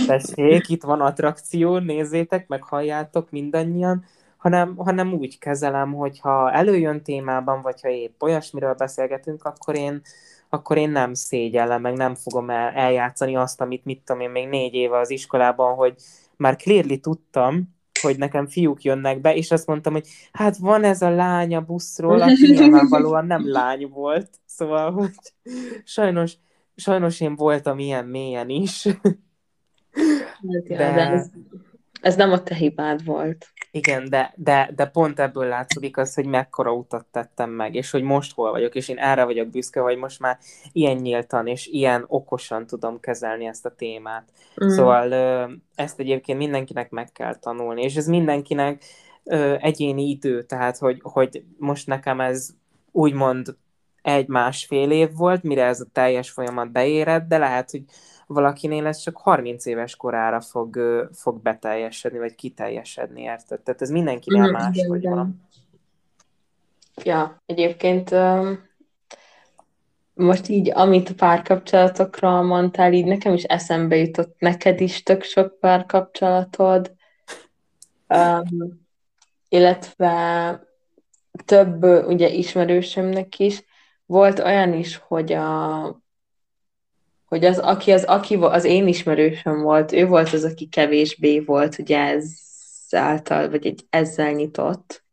tessék, itt van attrakció, nézzétek, meg halljátok mindannyian, hanem, hanem úgy kezelem, hogy ha előjön témában, vagy ha épp olyasmiről beszélgetünk, akkor én, akkor én nem szégyellem, meg nem fogom el, eljátszani azt, amit mit tudom én még négy éve az iskolában, hogy már clearly tudtam, hogy nekem fiúk jönnek be, és azt mondtam, hogy hát van ez a lány a buszról, aki [laughs] nyilvánvalóan nem lány volt, szóval, hogy sajnos, sajnos én voltam ilyen mélyen is. Hát, de... de ez, ez nem a te hibád volt. Igen, de, de, de pont ebből látszik az, hogy mekkora utat tettem meg, és hogy most hol vagyok, és én erre vagyok büszke, hogy most már ilyen nyíltan és ilyen okosan tudom kezelni ezt a témát. Mm. Szóval ezt egyébként mindenkinek meg kell tanulni, és ez mindenkinek egyéni idő, tehát hogy, hogy most nekem ez úgymond egy-másfél év volt, mire ez a teljes folyamat beérett, de lehet, hogy valakinél ez csak 30 éves korára fog, fog beteljesedni, vagy kiteljesedni, érted? Tehát ez mindenkinél mm, más, hogy van. Ja, egyébként most így, amit a párkapcsolatokról mondtál, így nekem is eszembe jutott, neked is tök sok párkapcsolatod, um, illetve több ugye ismerősömnek is volt olyan is, hogy a hogy az, aki az, aki az én ismerősöm volt, ő volt az, aki kevésbé volt ugye ezáltal, vagy egy ezzel nyitott.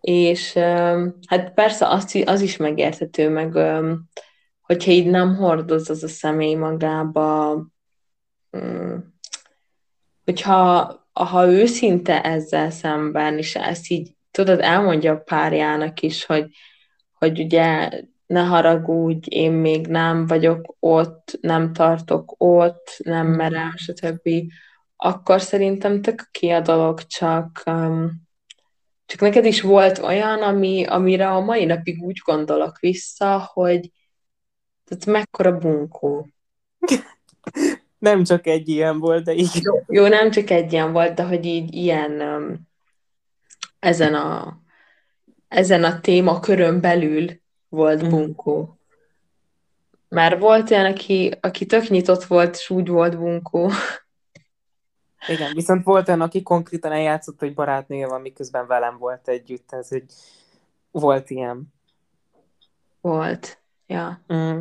És hát persze azt, az is megérthető, meg hogyha így nem hordoz az a személy magába, hogyha ha őszinte ezzel szemben, és ezt így, tudod, elmondja a párjának is, hogy, hogy ugye ne haragudj, én még nem vagyok ott, nem tartok ott, nem Mhm. merem, stb. Akkor szerintem tök ki a dolog, csak, um, csak neked is volt olyan, ami, amire a mai napig úgy gondolok vissza, hogy tehát mekkora bunkó. [laughs] Nem csak egy ilyen volt, de így. Jó, jó, nem csak egy ilyen volt, de hogy így ilyen um, ezen a ezen a témakörön belül volt Mhm. bunkó. Már volt olyan, aki, aki tök nyitott volt, és úgy volt bunkó. Igen, viszont volt olyan, aki konkrétan eljátszott, hogy barátnője van, miközben velem volt együtt, ez hogy volt ilyen. Volt. Ja, Mm.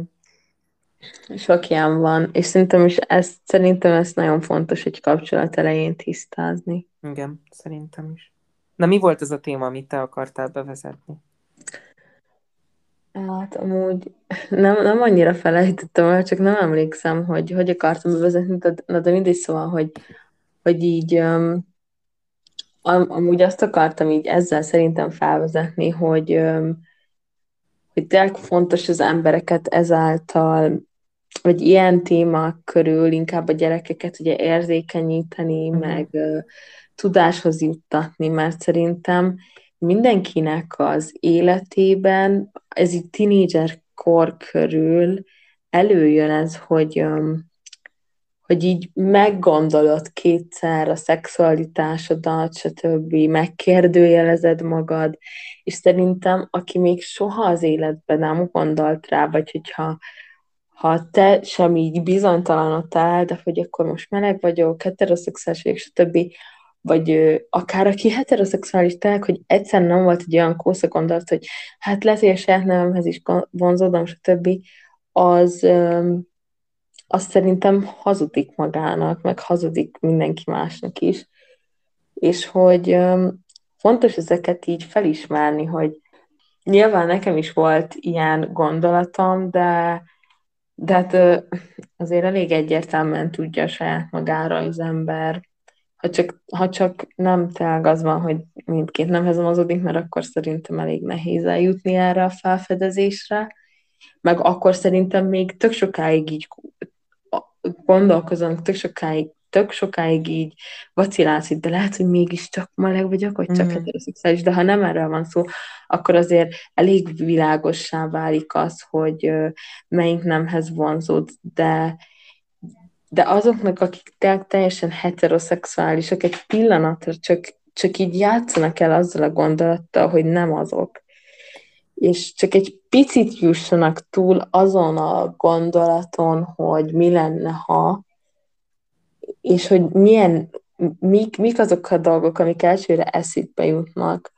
sok ilyen van. És szerintem is ezt, szerintem ez nagyon fontos egy kapcsolat elején tisztázni. Igen, szerintem is. Na mi volt ez a téma, amit te akartál bevezetni? Hát amúgy nem, nem annyira felejtettem el, csak nem emlékszem, hogy hogy akartam bevezetni, de, na, de mindegy, szóval, hogy, hogy így um, am, amúgy azt akartam így ezzel szerintem felvezetni, hogy, um, hogy tényleg fontos az embereket ezáltal, vagy ilyen témák körül inkább a gyerekeket ugye érzékenyíteni, Mhm. meg uh, tudáshoz juttatni, mert szerintem mindenkinek az életében, ez így tínédzser kor körül előjön ez, hogy, hogy így meggondolod kétszer a szexualitásodat, stb., megkérdőjelezed magad, és szerintem, aki még soha az életben nem gondolt rá, vagy hogyha ha te sem így bizonytalanodtál de hogy akkor most meleg vagyok, heteroszexuális vagyok, stb., vagy akár aki heteroszexuális, tehát, hogy egyszer nem volt egy olyan kósza gondolat, hogy hát lehet, hogy a saját nevemhez is vonzódom, stb., az, az szerintem hazudik magának, meg hazudik mindenki másnak is, és hogy fontos ezeket így felismerni, hogy nyilván nekem is volt ilyen gondolatom, de, de hát azért elég egyértelműen tudja saját magára az ember, ha csak, ha csak nem tényleg az van, hogy mindkét nemhez mozódik, mert akkor szerintem elég nehéz eljutni erre a felfedezésre, meg akkor szerintem még tök sokáig így gondolkozom, tök sokáig, tök sokáig így vacilálsz, de lehet, hogy mégiscsak meleg vagyok, vagy csak Mhm. heteroszexuális, de ha nem erről van szó, akkor azért elég világossá válik az, hogy melyik nemhez vonzód, de de azoknak, akik te- teljesen heteroszexuálisak, egy pillanatra csak, csak így játszanak el azzal a gondolattal, hogy nem azok. És csak egy picit jussanak túl azon a gondolaton, hogy mi lenne, ha, és hogy milyen, mik, mik azok a dolgok, amik elsőre eszükbe jutnak.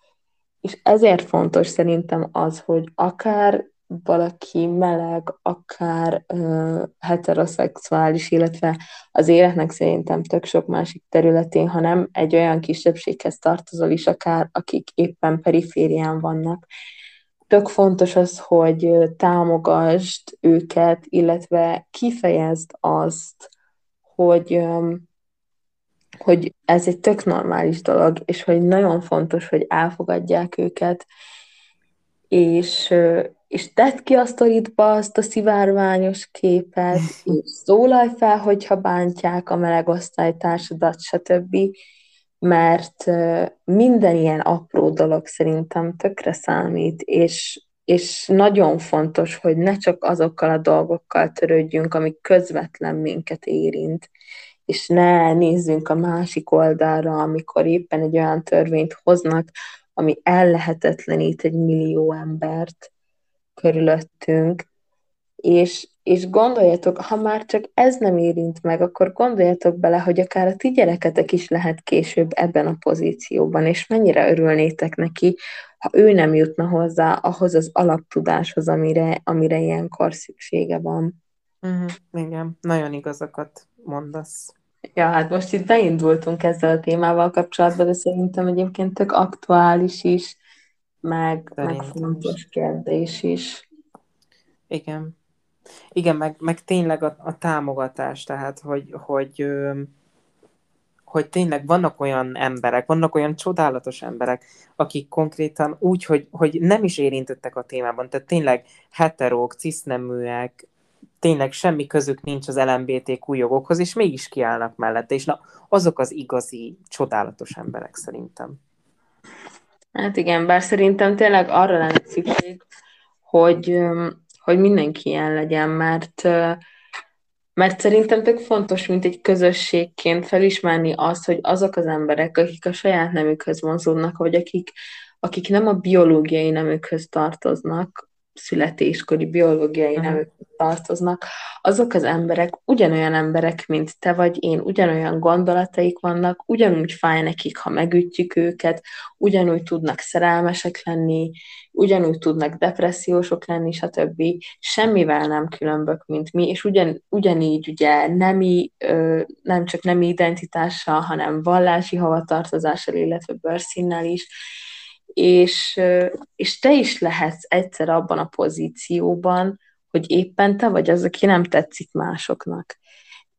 És ezért fontos szerintem az, hogy akár valaki meleg, akár ö, heteroszexuális, illetve az életnek szerintem tök sok másik területén, hanem egy olyan kisebbséghez tartozol is, akár akik éppen periférián vannak. Tök fontos az, hogy támogasd őket, illetve kifejezd azt, hogy ö, hogy ez egy tök normális dolog, és hogy nagyon fontos, hogy elfogadják őket, és, és tedd ki a sztoridba azt a szivárványos képet, és szólalj fel, hogyha bántják a meleg osztálytársadat, stb., mert minden ilyen apró dolog szerintem tökre számít, és, és nagyon fontos, hogy ne csak azokkal a dolgokkal törődjünk, amik közvetlen minket érint, és ne nézzünk a másik oldalra, amikor éppen egy olyan törvényt hoznak, ami ellehetetlenít egy millió embert körülöttünk, és, és gondoljatok, ha már csak ez nem érint meg, akkor gondoljatok bele, hogy akár a ti gyereketek is lehet később ebben a pozícióban, és mennyire örülnétek neki, ha ő nem jutna hozzá ahhoz az alaptudáshoz, amire, amire ilyenkor szüksége van. Mhm, Igen, nagyon igazakat mondasz. Ja, hát most itt beindultunk ezzel a témával kapcsolatban, de szerintem egyébként tök aktuális is, meg, meg fontos kérdés is. Igen. Igen, meg, meg tényleg a, a támogatás, tehát hogy, hogy, hogy tényleg vannak olyan emberek, vannak olyan csodálatos emberek, akik konkrétan úgy, hogy, hogy nem is érintettek a témában, tehát tényleg heterók, ciszneműek, tényleg semmi közük nincs az LMBTQ jogokhoz, és mégis kiállnak mellette, és na, azok az igazi, csodálatos emberek szerintem. Hát igen, bár szerintem tényleg arra lenne szükség, hogy, hogy mindenki ilyen legyen, mert mert szerintem tök fontos, mint egy közösségként felismerni azt, hogy azok az emberek, akik a saját nemükhöz vonzódnak, vagy akik, akik nem a biológiai nemükhöz tartoznak, születéskori biológiai uh-huh. nemük tartoznak, azok az emberek ugyanolyan emberek, mint te vagy én, ugyanolyan gondolataik vannak, ugyanúgy fáj nekik, ha megütjük őket, ugyanúgy tudnak szerelmesek lenni, ugyanúgy tudnak depressziósok lenni, stb. Semmivel nem különbök, mint mi, és ugyan, ugyanígy ugye nemi, nem csak nemi identitással, hanem vallási havatartozással, illetve bőrszínnel is, és, és te is lehetsz egyszer abban a pozícióban, hogy éppen te vagy az, aki nem tetszik másoknak.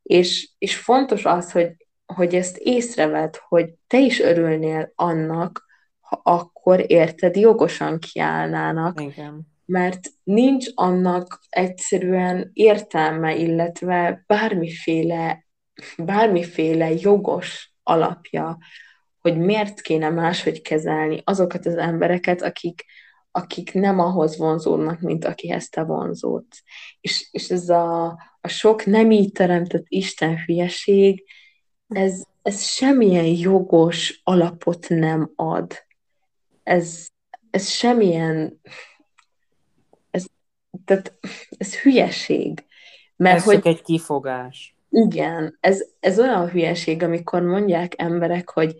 És, és fontos az, hogy, hogy ezt észreved, hogy te is örülnél annak, ha akkor érted, jogosan kiállnának. Igen. Mert nincs annak egyszerűen értelme, illetve bármiféle, bármiféle jogos alapja, hogy miért kéne máshogy kezelni azokat az embereket, akik, akik nem ahhoz vonzódnak, mint akihez te vonzódsz. És, és ez a, a sok nem így teremtett Isten hülyeség, ez, ez semmilyen jogos alapot nem ad. Ez, ez semmilyen, ez, tehát ez hülyeség. Mert ez hogy, csak egy kifogás. Igen, ez, ez olyan hülyeség, amikor mondják emberek, hogy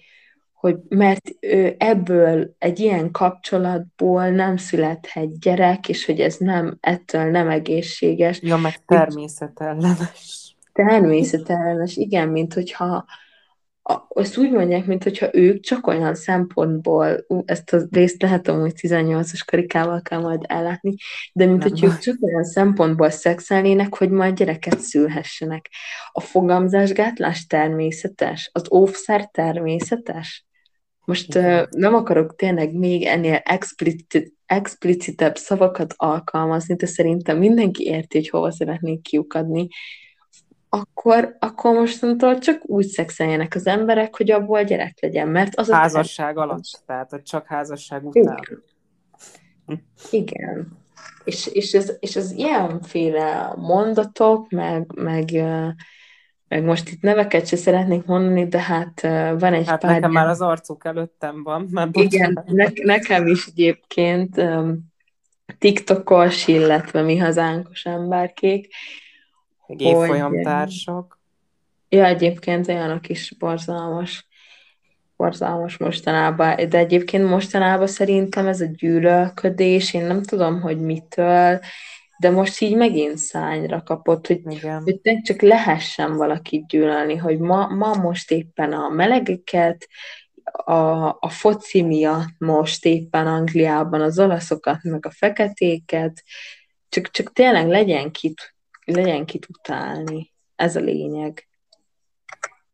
hogy mert ebből egy ilyen kapcsolatból nem születhet gyerek, és hogy ez nem, ettől nem egészséges. Ja, meg természetellenes. Természetellenes, igen, mint hogyha azt úgy mondják, mint hogyha ők csak olyan szempontból, ú, ezt a részt lehet hogy 18-as karikával kell majd ellátni, de mint hogy ők csak olyan szempontból szexelnének, hogy majd gyereket szülhessenek. A fogamzásgátlás természetes? Az óvszer természetes? Most nem akarok tényleg még ennél explicit, explicitebb szavakat alkalmazni, de szerintem mindenki érti, hogy hova szeretnék kiukadni. Akkor, akkor mostantól csak úgy szexeljenek az emberek, hogy abból gyerek legyen, mert az Házasság a alatt, tehát hogy csak házasság után. Igen. Igen. És, és, ez, és ez ilyenféle mondatok, meg, meg meg most itt neveket se szeretnék mondani, de hát van egy hát pár... nekem már az arcuk előttem van. Mert Igen, ne, nekem is egyébként um, TikTokos, illetve mi hazánkos emberkék. Évfolyamtársak. Ja, egyébként olyanok is borzalmas borzalmas mostanában, de egyébként mostanában szerintem ez a gyűlölködés, én nem tudom, hogy mitől, de most így megint szányra kapott, hogy, Igen. hogy csak lehessen valakit gyűlölni, hogy ma, ma most éppen a melegeket, a, a foci miatt most éppen Angliában az olaszokat, meg a feketéket, csak, csak tényleg legyen kit, legyen kit utálni. Ez a lényeg.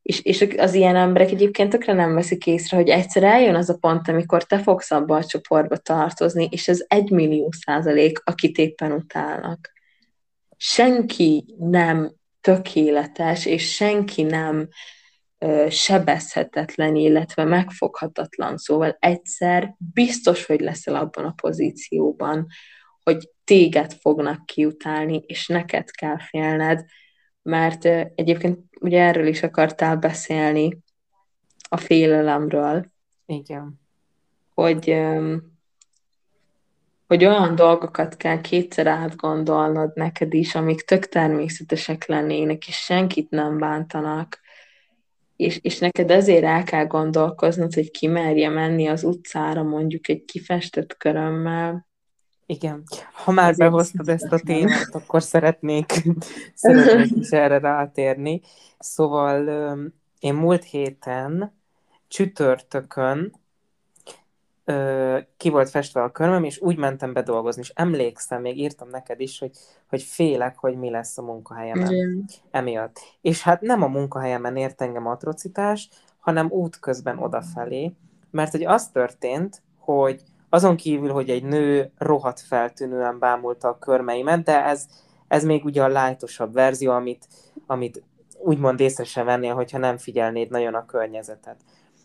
És, és az ilyen emberek egyébként tökre nem veszik észre, hogy egyszer eljön az a pont, amikor te fogsz abba a csoportba tartozni, és ez egy millió százalék, akit éppen utálnak. Senki nem tökéletes, és senki nem ö, sebezhetetlen, illetve megfoghatatlan. Szóval egyszer biztos, hogy leszel abban a pozícióban, hogy téged fognak kiutálni, és neked kell félned, mert egyébként ugye erről is akartál beszélni, a félelemről. Igen. Hogy, hogy olyan dolgokat kell kétszer átgondolnod neked is, amik tök természetesek lennének, és senkit nem bántanak, és, és neked ezért el kell gondolkoznod, hogy ki merje menni az utcára mondjuk egy kifestett körömmel, igen. Ha már Ezért behoztad ezt a témát, akkor szeretnék, [laughs] szeretnék is [laughs] erre rátérni. Szóval én múlt héten csütörtökön ki volt festve a körmöm, és úgy mentem be dolgozni, és emlékszem, még írtam neked is, hogy, hogy félek, hogy mi lesz a munkahelyemen Igen. emiatt. És hát nem a munkahelyemen ért engem atrocitás, hanem útközben odafelé, mert hogy az történt, hogy azon kívül, hogy egy nő rohadt feltűnően bámulta a körmeimet, de ez, ez még ugye a lájtosabb verzió, amit, amit úgymond észre sem vennél, hogyha nem figyelnéd nagyon a környezetet.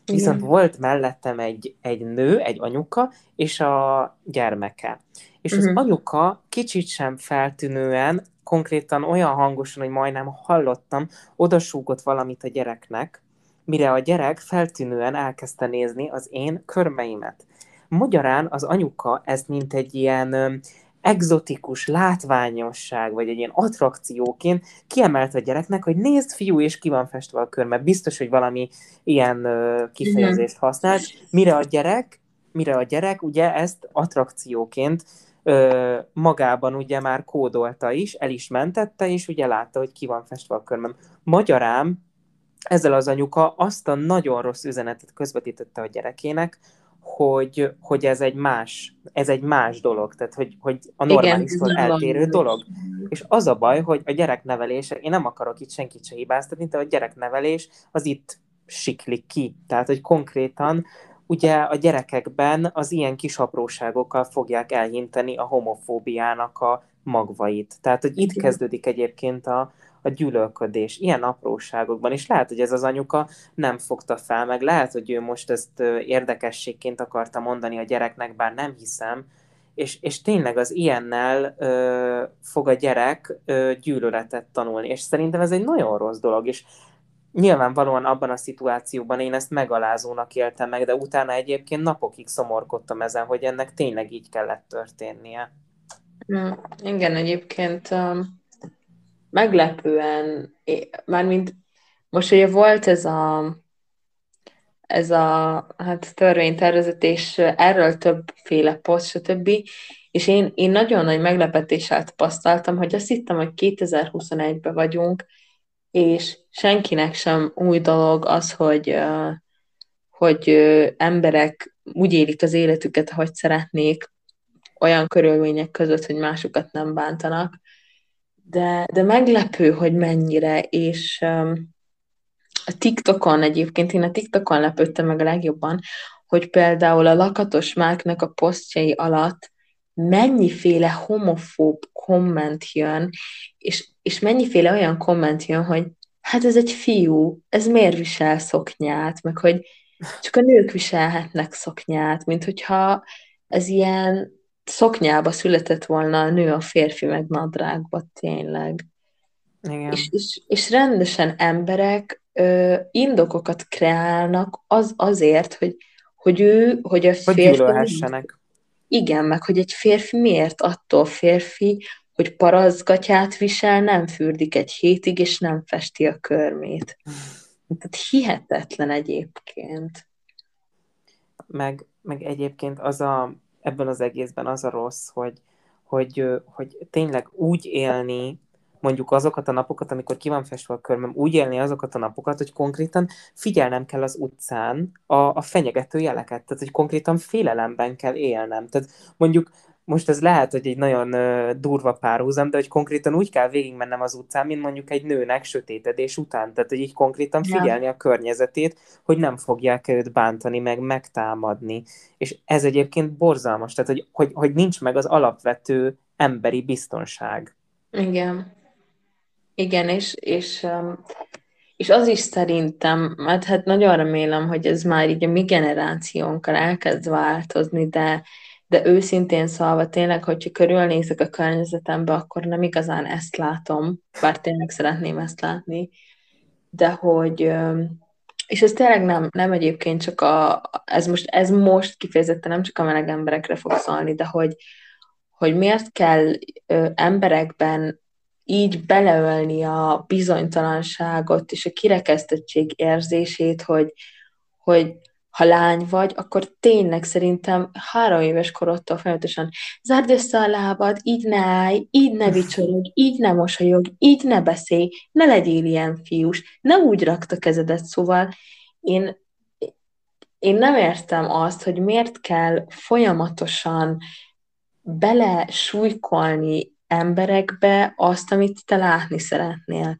Igen. Viszont volt mellettem egy, egy nő, egy anyuka, és a gyermeke. És uh-huh. az mhm. anyuka kicsit sem feltűnően, konkrétan olyan hangosan, hogy majdnem hallottam, odasúgott valamit a gyereknek, mire a gyerek feltűnően elkezdte nézni az én körmeimet. Magyarán az anyuka ezt mint egy ilyen egzotikus látványosság, vagy egy ilyen attrakcióként kiemelt a gyereknek, hogy nézd, fiú, és ki van festve a körme. Biztos, hogy valami ilyen kifejezést használt. Mire a gyerek, mire a gyerek ugye ezt attrakcióként ö, magában ugye már kódolta is, el is mentette, és ugye látta, hogy ki van festve a körmem. Magyarán ezzel az anyuka azt a nagyon rossz üzenetet közvetítette a gyerekének, hogy, hogy ez egy más, ez egy más dolog, tehát hogy, hogy a normálisztól eltérő dolog. És az a baj, hogy a gyereknevelése, én nem akarok itt senkit se hibáztatni, de a gyereknevelés az itt siklik ki. Tehát, hogy konkrétan ugye a gyerekekben az ilyen kis apróságokkal fogják elhinteni a homofóbiának a magvait. Tehát, hogy itt kezdődik egyébként a, a gyűlölködés ilyen apróságokban, és lehet, hogy ez az anyuka nem fogta fel, meg lehet, hogy ő most ezt érdekességként akarta mondani a gyereknek, bár nem hiszem, és, és tényleg az ilyennel ö, fog a gyerek ö, gyűlöletet tanulni, és szerintem ez egy nagyon rossz dolog, és nyilvánvalóan abban a szituációban én ezt megalázónak éltem meg, de utána egyébként napokig szomorkodtam ezen, hogy ennek tényleg így kellett történnie. Mm, igen, egyébként meglepően, mármint most ugye volt ez a ez a hát törvénytervezet, és erről többféle poszt, stb. És én, én nagyon nagy meglepetéssel tapasztaltam, hogy azt hittem, hogy 2021-ben vagyunk, és senkinek sem új dolog az, hogy, hogy emberek úgy élik az életüket, ahogy szeretnék, olyan körülmények között, hogy másokat nem bántanak de, de meglepő, hogy mennyire, és um, a TikTokon egyébként, én a TikTokon lepődtem meg a legjobban, hogy például a lakatos Márknak a posztjai alatt mennyiféle homofób komment jön, és, és mennyiféle olyan komment jön, hogy hát ez egy fiú, ez miért visel szoknyát, meg hogy csak a nők viselhetnek szoknyát, mint hogyha ez ilyen szoknyába született volna a nő, a férfi meg nadrágba, tényleg. Igen. És, és, és rendesen emberek ö, indokokat kreálnak az azért, hogy, hogy ő, hogy a férfi... Hogy Igen, meg hogy egy férfi miért attól férfi, hogy parazgatját visel, nem fürdik egy hétig, és nem festi a körmét. Tehát hihetetlen egyébként. Meg, meg egyébként az a, ebben az egészben az a rossz, hogy, hogy, hogy tényleg úgy élni, mondjuk azokat a napokat, amikor ki van festve a körmöm, úgy élni azokat a napokat, hogy konkrétan figyelnem kell az utcán a, a fenyegető jeleket, tehát hogy konkrétan félelemben kell élnem. Tehát mondjuk most ez lehet, hogy egy nagyon durva párhuzam, de hogy konkrétan úgy kell végigmennem az utcán, mint mondjuk egy nőnek sötétedés után. Tehát, hogy így konkrétan figyelni a környezetét, hogy nem fogják őt bántani, meg megtámadni. És ez egyébként borzalmas, tehát, hogy, hogy, hogy nincs meg az alapvető emberi biztonság. Igen. Igen, és, és, és az is szerintem, mert hát nagyon remélem, hogy ez már így a mi generációnkkal elkezd változni, de de őszintén szólva tényleg, hogyha körülnézek a környezetembe, akkor nem igazán ezt látom, bár tényleg szeretném ezt látni, de hogy, és ez tényleg nem, nem egyébként csak a, ez most, ez most kifejezetten nem csak a meleg emberekre fog szólni, de hogy, hogy miért kell ö, emberekben így beleölni a bizonytalanságot és a kirekesztettség érzését, hogy, hogy ha lány vagy, akkor tényleg szerintem három éves korodtól folyamatosan zárd össze a lábad, így ne állj, így ne vicsorog, így ne mosolyog, így ne beszélj, ne legyél ilyen fiús, ne úgy rakta kezedet, szóval én, én nem értem azt, hogy miért kell folyamatosan bele súlykolni emberekbe azt, amit te látni szeretnél.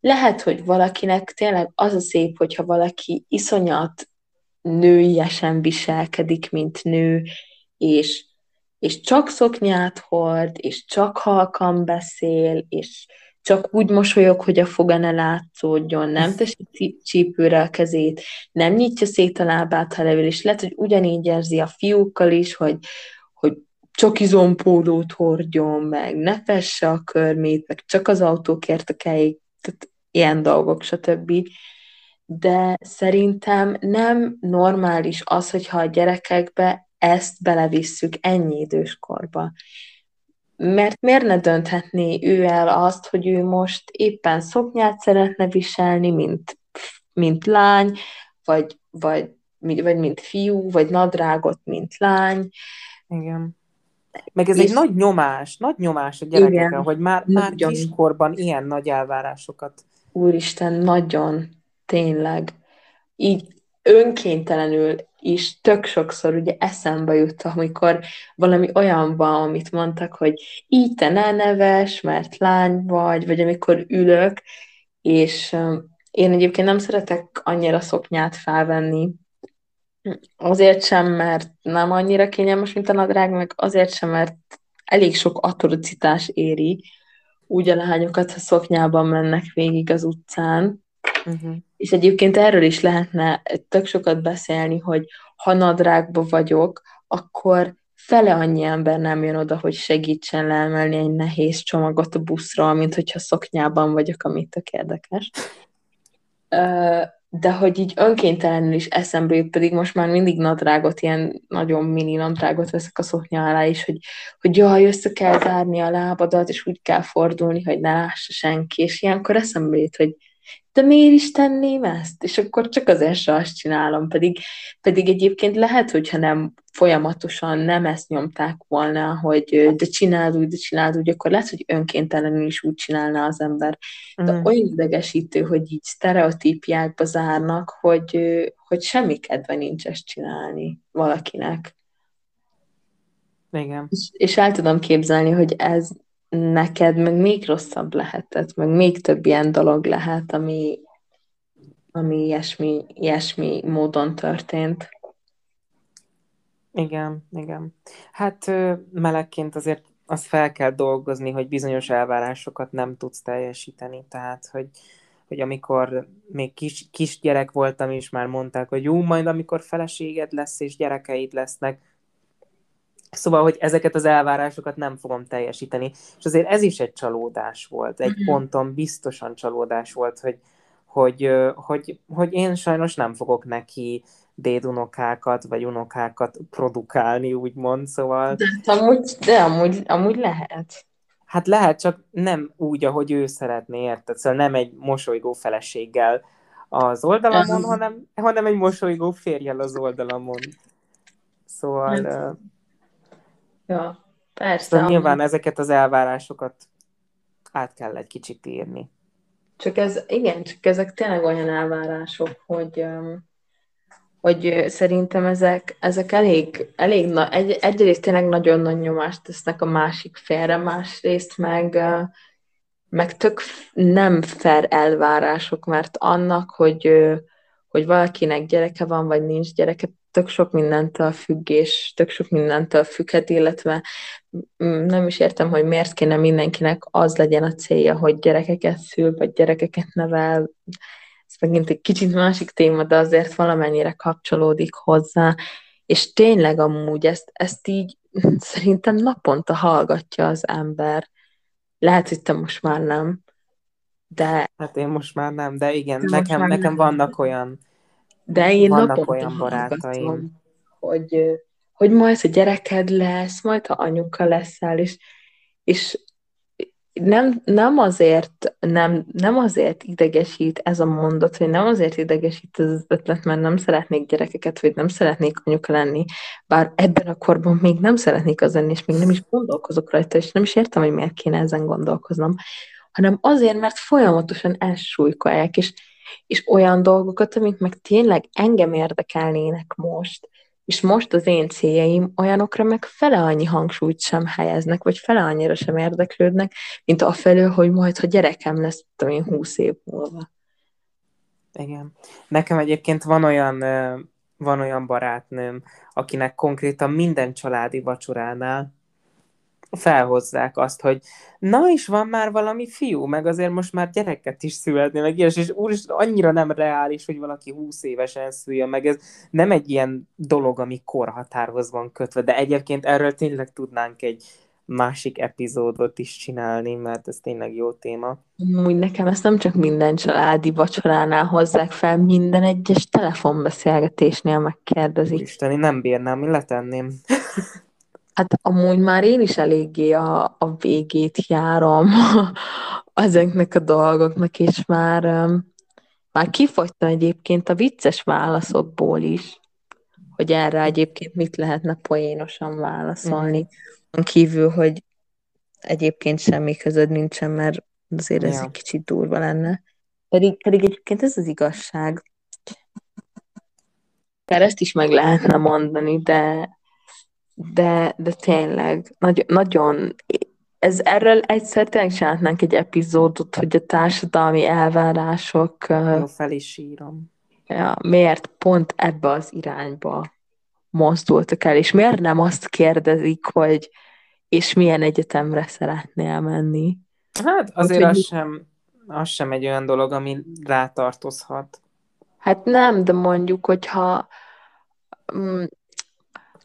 lehet, hogy valakinek tényleg az a szép, hogyha valaki iszonyat nőiesen viselkedik, mint nő, és, és csak szoknyát hord, és csak halkan beszél, és csak úgy mosolyog, hogy a foga ne látszódjon, nem teszi csípőre a kezét, nem nyitja szét a lábát, ha leül, és lehet, hogy ugyanígy érzi a fiúkkal is, hogy, hogy csak izompólót hordjon, meg ne fesse a körmét, meg csak az autókért a kejék, tehát ilyen dolgok, stb. De szerintem nem normális az, hogyha a gyerekekbe ezt belevisszük ennyi időskorba. Mert miért ne dönthetné ő el azt, hogy ő most éppen szoknyát szeretne viselni, mint, mint lány, vagy, vagy, vagy mint fiú, vagy nadrágot, mint lány. Igen. Meg ez és... egy nagy nyomás, nagy nyomás a gyerekekre, hogy már, már kiskorban ilyen nagy elvárásokat. Úristen, nagyon, tényleg. Így önkéntelenül is tök sokszor ugye eszembe jut, amikor valami olyan van, amit mondtak, hogy így te ne neves, mert lány vagy, vagy amikor ülök, és én egyébként nem szeretek annyira szoknyát felvenni, azért sem, mert nem annyira kényelmes, mint a nadrág, meg azért sem, mert elég sok atrocitás éri úgy a lányokat, ha szoknyában mennek végig az utcán. Uh-huh. És egyébként erről is lehetne tök sokat beszélni, hogy ha nadrágba vagyok, akkor fele annyi ember nem jön oda, hogy segítsen leemelni egy nehéz csomagot a buszról, mint hogyha szoknyában vagyok, ami tök érdekes de hogy így önkéntelenül is eszembe jut, pedig most már mindig nadrágot, ilyen nagyon mini nadrágot veszek a szoknya alá is, hogy, hogy jaj, össze kell zárni a lábadat, és úgy kell fordulni, hogy ne lássa senki, és ilyenkor eszembe jut, hogy de miért is tenném ezt? És akkor csak azért se azt csinálom, pedig, pedig egyébként lehet, hogyha nem folyamatosan nem ezt nyomták volna, hogy de csináld úgy, de csináld úgy, akkor lehet, hogy önkéntelenül is úgy csinálna az ember. De mm. olyan idegesítő, hogy így sztereotípiákba zárnak, hogy, hogy semmi kedve nincs ezt csinálni valakinek. Igen. És, és el tudom képzelni, hogy ez neked meg még rosszabb lehetett, meg még több ilyen dolog lehet, ami, ami ilyesmi, ilyesmi módon történt. Igen, igen. Hát melegként azért azt fel kell dolgozni, hogy bizonyos elvárásokat nem tudsz teljesíteni. Tehát, hogy, hogy amikor még kis, kisgyerek voltam, és már mondták, hogy jó, majd amikor feleséged lesz, és gyerekeid lesznek, Szóval, hogy ezeket az elvárásokat nem fogom teljesíteni. És azért ez is egy csalódás volt. Egy mm-hmm. ponton biztosan csalódás volt, hogy, hogy, hogy, hogy én sajnos nem fogok neki dédunokákat, vagy unokákat produkálni, úgymond, szóval... De, amúgy, de amúgy, amúgy lehet. Hát lehet, csak nem úgy, ahogy ő szeretné, érted? Szóval nem egy mosolygó feleséggel az oldalamon, hanem, hanem egy mosolygó férjel az oldalamon. Szóval... Hát Ja, persze. Szóval nyilván ezeket az elvárásokat át kell egy kicsit írni. Csak ez, igen, csak ezek tényleg olyan elvárások, hogy, hogy szerintem ezek, ezek elég, elég na, egy, egyrészt tényleg nagyon nagy nyomást tesznek a másik félre, másrészt meg, meg tök nem fair elvárások, mert annak, hogy, hogy valakinek gyereke van, vagy nincs gyereke, tök sok mindentől függ, és tök sok mindentől függhet, illetve nem is értem, hogy miért kéne mindenkinek az legyen a célja, hogy gyerekeket szül, vagy gyerekeket nevel. Ez megint egy kicsit másik téma, de azért valamennyire kapcsolódik hozzá. És tényleg amúgy ezt, ezt így [laughs] szerintem naponta hallgatja az ember. Lehet, hogy te most már nem, de... Hát én most már nem, de igen, de nekem, nekem nem. vannak olyan de én Vannak olyan barátaim. Hogy, hogy majd a gyereked lesz, majd ha anyuka leszel, és, és nem, nem, azért, nem, nem azért idegesít ez a mondat, vagy nem azért idegesít ez az ötlet, mert nem szeretnék gyerekeket, vagy nem szeretnék anyuka lenni, bár ebben a korban még nem szeretnék az lenni, és még nem is gondolkozok rajta, és nem is értem, hogy miért kéne ezen gondolkoznom, hanem azért, mert folyamatosan elsúlykolják, és és olyan dolgokat, amik meg tényleg engem érdekelnének most, és most az én céljaim olyanokra meg fele annyi hangsúlyt sem helyeznek, vagy fele annyira sem érdeklődnek, mint felől, hogy majd, ha gyerekem lesz, tudom én, húsz év múlva. Igen. Nekem egyébként van olyan, van olyan barátnőm, akinek konkrétan minden családi vacsoránál felhozzák azt, hogy na is van már valami fiú, meg azért most már gyereket is születni, meg ilyes, és úr, annyira nem reális, hogy valaki húsz évesen szüljön, meg ez nem egy ilyen dolog, ami korhatárhoz van kötve, de egyébként erről tényleg tudnánk egy másik epizódot is csinálni, mert ez tényleg jó téma. Úgy nekem ezt nem csak minden családi vacsoránál hozzák fel, minden egyes telefonbeszélgetésnél megkérdezik. Isteni, nem bírnám, én letenném. [laughs] Hát amúgy már én is eléggé a, a végét járom [laughs] ezeknek a dolgoknak, és már, már kifogytam egyébként a vicces válaszokból is, hogy erre egyébként mit lehetne poénosan válaszolni. Mm. Kívül, hogy egyébként semmi között nincsen, mert azért ez ja. egy kicsit durva lenne. Pedig, pedig egyébként ez az igazság. Mert ezt is meg lehetne mondani, de de, de tényleg, nagy, nagyon, ez erről egyszer tényleg csinálhatnánk egy epizódot, hogy a társadalmi elvárások... Jó, fel is írom. Ja, miért pont ebbe az irányba mozdultak el, és miért nem azt kérdezik, hogy és milyen egyetemre szeretnél menni? Hát azért Úgy, az, sem, az sem egy olyan dolog, ami rátartozhat. Hát nem, de mondjuk, hogyha mm,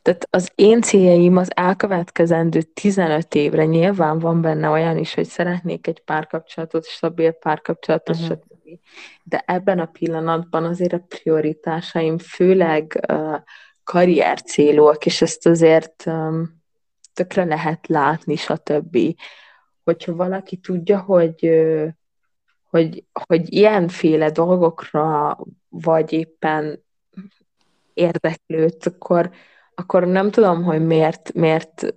tehát az én céljaim az elkövetkezendő 15 évre nyilván van benne olyan is, hogy szeretnék egy párkapcsolatot, stabil párkapcsolatot, uh-huh. stb. De ebben a pillanatban azért a prioritásaim főleg uh, karrier célúak, és ezt azért um, tökre lehet látni, stb. Hogyha valaki tudja, hogy uh, hogy, hogy ilyenféle dolgokra vagy éppen érdeklődsz, akkor, akkor nem tudom, hogy miért, miért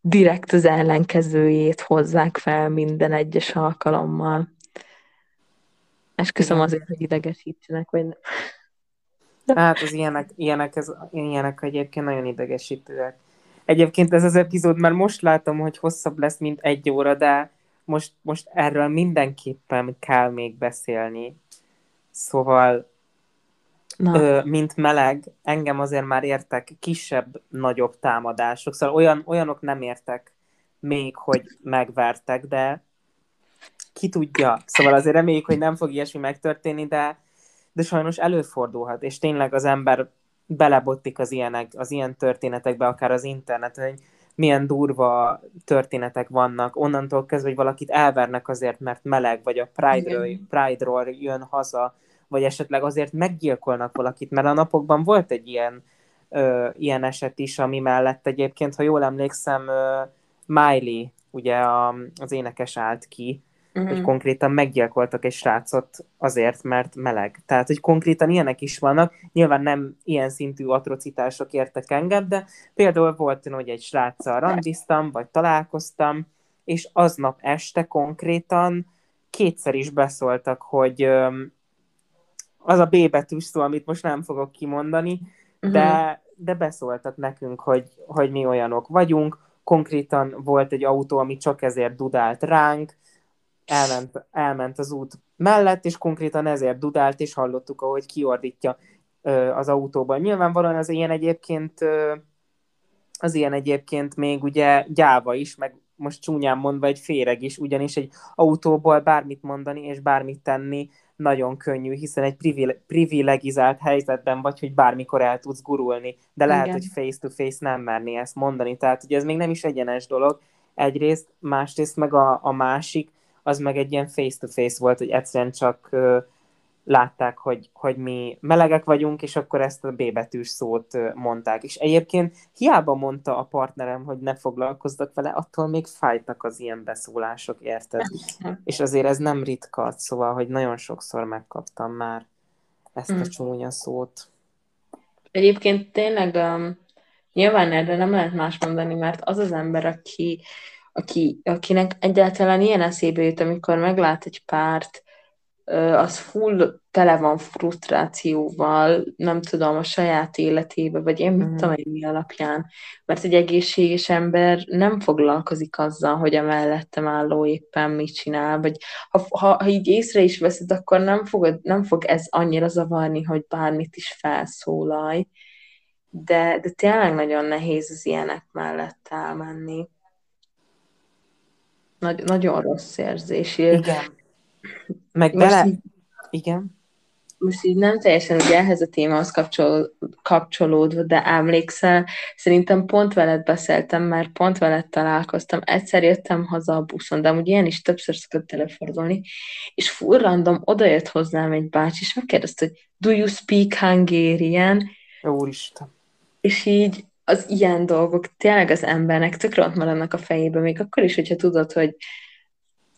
direkt az ellenkezőjét hozzák fel minden egyes alkalommal. Esküszöm azért, hogy idegesítsenek, vagy nem. [laughs] Hát az ilyenek, ilyenek, ez, ilyenek egyébként nagyon idegesítőek. Egyébként ez az epizód már most látom, hogy hosszabb lesz, mint egy óra, de most, most erről mindenképpen kell még beszélni. Szóval Ö, mint meleg, engem azért már értek kisebb, nagyobb támadások. Szóval olyan, olyanok nem értek még, hogy megvertek, de ki tudja. Szóval azért reméljük, hogy nem fog ilyesmi megtörténni, de, de sajnos előfordulhat, és tényleg az ember belebottik az ilyenek, az ilyen történetekbe, akár az interneten, hogy milyen durva történetek vannak, onnantól kezdve, hogy valakit elvernek azért, mert meleg, vagy a Pride-ról, Pride-ról jön haza, vagy esetleg azért meggyilkolnak valakit, mert a napokban volt egy ilyen, ö, ilyen eset is, ami mellett egyébként, ha jól emlékszem, ö, Miley, ugye a, az énekes állt ki, uh-huh. hogy konkrétan meggyilkoltak egy srácot azért, mert meleg. Tehát, hogy konkrétan ilyenek is vannak. Nyilván nem ilyen szintű atrocitások értek engem, de például volt, hogy egy sráccal randiztam, vagy találkoztam, és aznap este konkrétan kétszer is beszóltak, hogy az a B betűs szó, amit most nem fogok kimondani, uh-huh. de, de beszóltak nekünk, hogy, hogy mi olyanok vagyunk. Konkrétan volt egy autó, ami csak ezért dudált ránk, elment, elment az út mellett, és konkrétan ezért dudált, és hallottuk, ahogy kiordítja ö, az autóban. Nyilvánvalóan az ilyen egyébként ö, az ilyen egyébként még ugye gyáva is, meg most csúnyán mondva egy féreg is, ugyanis egy autóból bármit mondani és bármit tenni nagyon könnyű, hiszen egy privilegizált helyzetben vagy, hogy bármikor el tudsz gurulni, de lehet, Igen. hogy face-to-face nem merni ezt mondani, tehát ugye ez még nem is egyenes dolog, egyrészt, másrészt meg a, a másik, az meg egy ilyen face-to-face volt, hogy egyszerűen csak látták, hogy, hogy mi melegek vagyunk, és akkor ezt a B betűs szót mondták. És egyébként hiába mondta a partnerem, hogy ne foglalkozzak vele, attól még fájtak az ilyen beszólások, érted? és azért ez nem ritka, szóval, hogy nagyon sokszor megkaptam már ezt a mm. csúnya szót. Egyébként tényleg um, nyilván erre nem lehet más mondani, mert az az ember, aki, aki, akinek egyáltalán ilyen eszébe jut, amikor meglát egy párt, az full tele van frusztrációval, nem tudom, a saját életébe, vagy én mit Mhm. tudom én mi alapján. Mert egy egészséges ember nem foglalkozik azzal, hogy a mellettem álló éppen mit csinál, vagy ha, ha, ha így észre is veszed, akkor nem, fogod, nem fog ez annyira zavarni, hogy bármit is felszólalj. De, de tényleg nagyon nehéz az ilyenek mellett elmenni. Nagy, nagyon rossz érzés. Igen. Meg Most bele... így, Igen. most így nem teljesen ugye ehhez a témához kapcsol, kapcsolódva, de emlékszel, szerintem pont veled beszéltem, mert pont veled találkoztam. Egyszer jöttem haza a buszon, de amúgy ilyen is többször szokott előfordulni, és full random odajött hozzám egy bácsi, és megkérdezte, hogy do you speak Hungarian? Úristen. És így az ilyen dolgok tényleg az embernek tökre ott maradnak a fejébe, még akkor is, hogyha tudod, hogy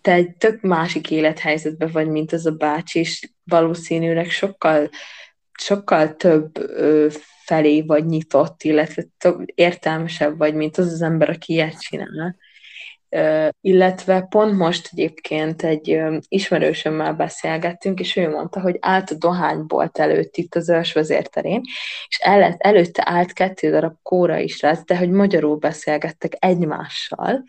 te egy tök másik élethelyzetben vagy, mint az a bácsi, és valószínűleg sokkal, sokkal több ö, felé vagy nyitott, illetve több értelmesebb vagy, mint az az ember, aki ilyet csinál. Ö, illetve pont most egyébként egy ö, ismerősömmel beszélgettünk, és ő mondta, hogy állt a dohánybolt előtt itt az ősvezérterén, és el, előtte állt kettő darab kóra is rá, de hogy magyarul beszélgettek egymással,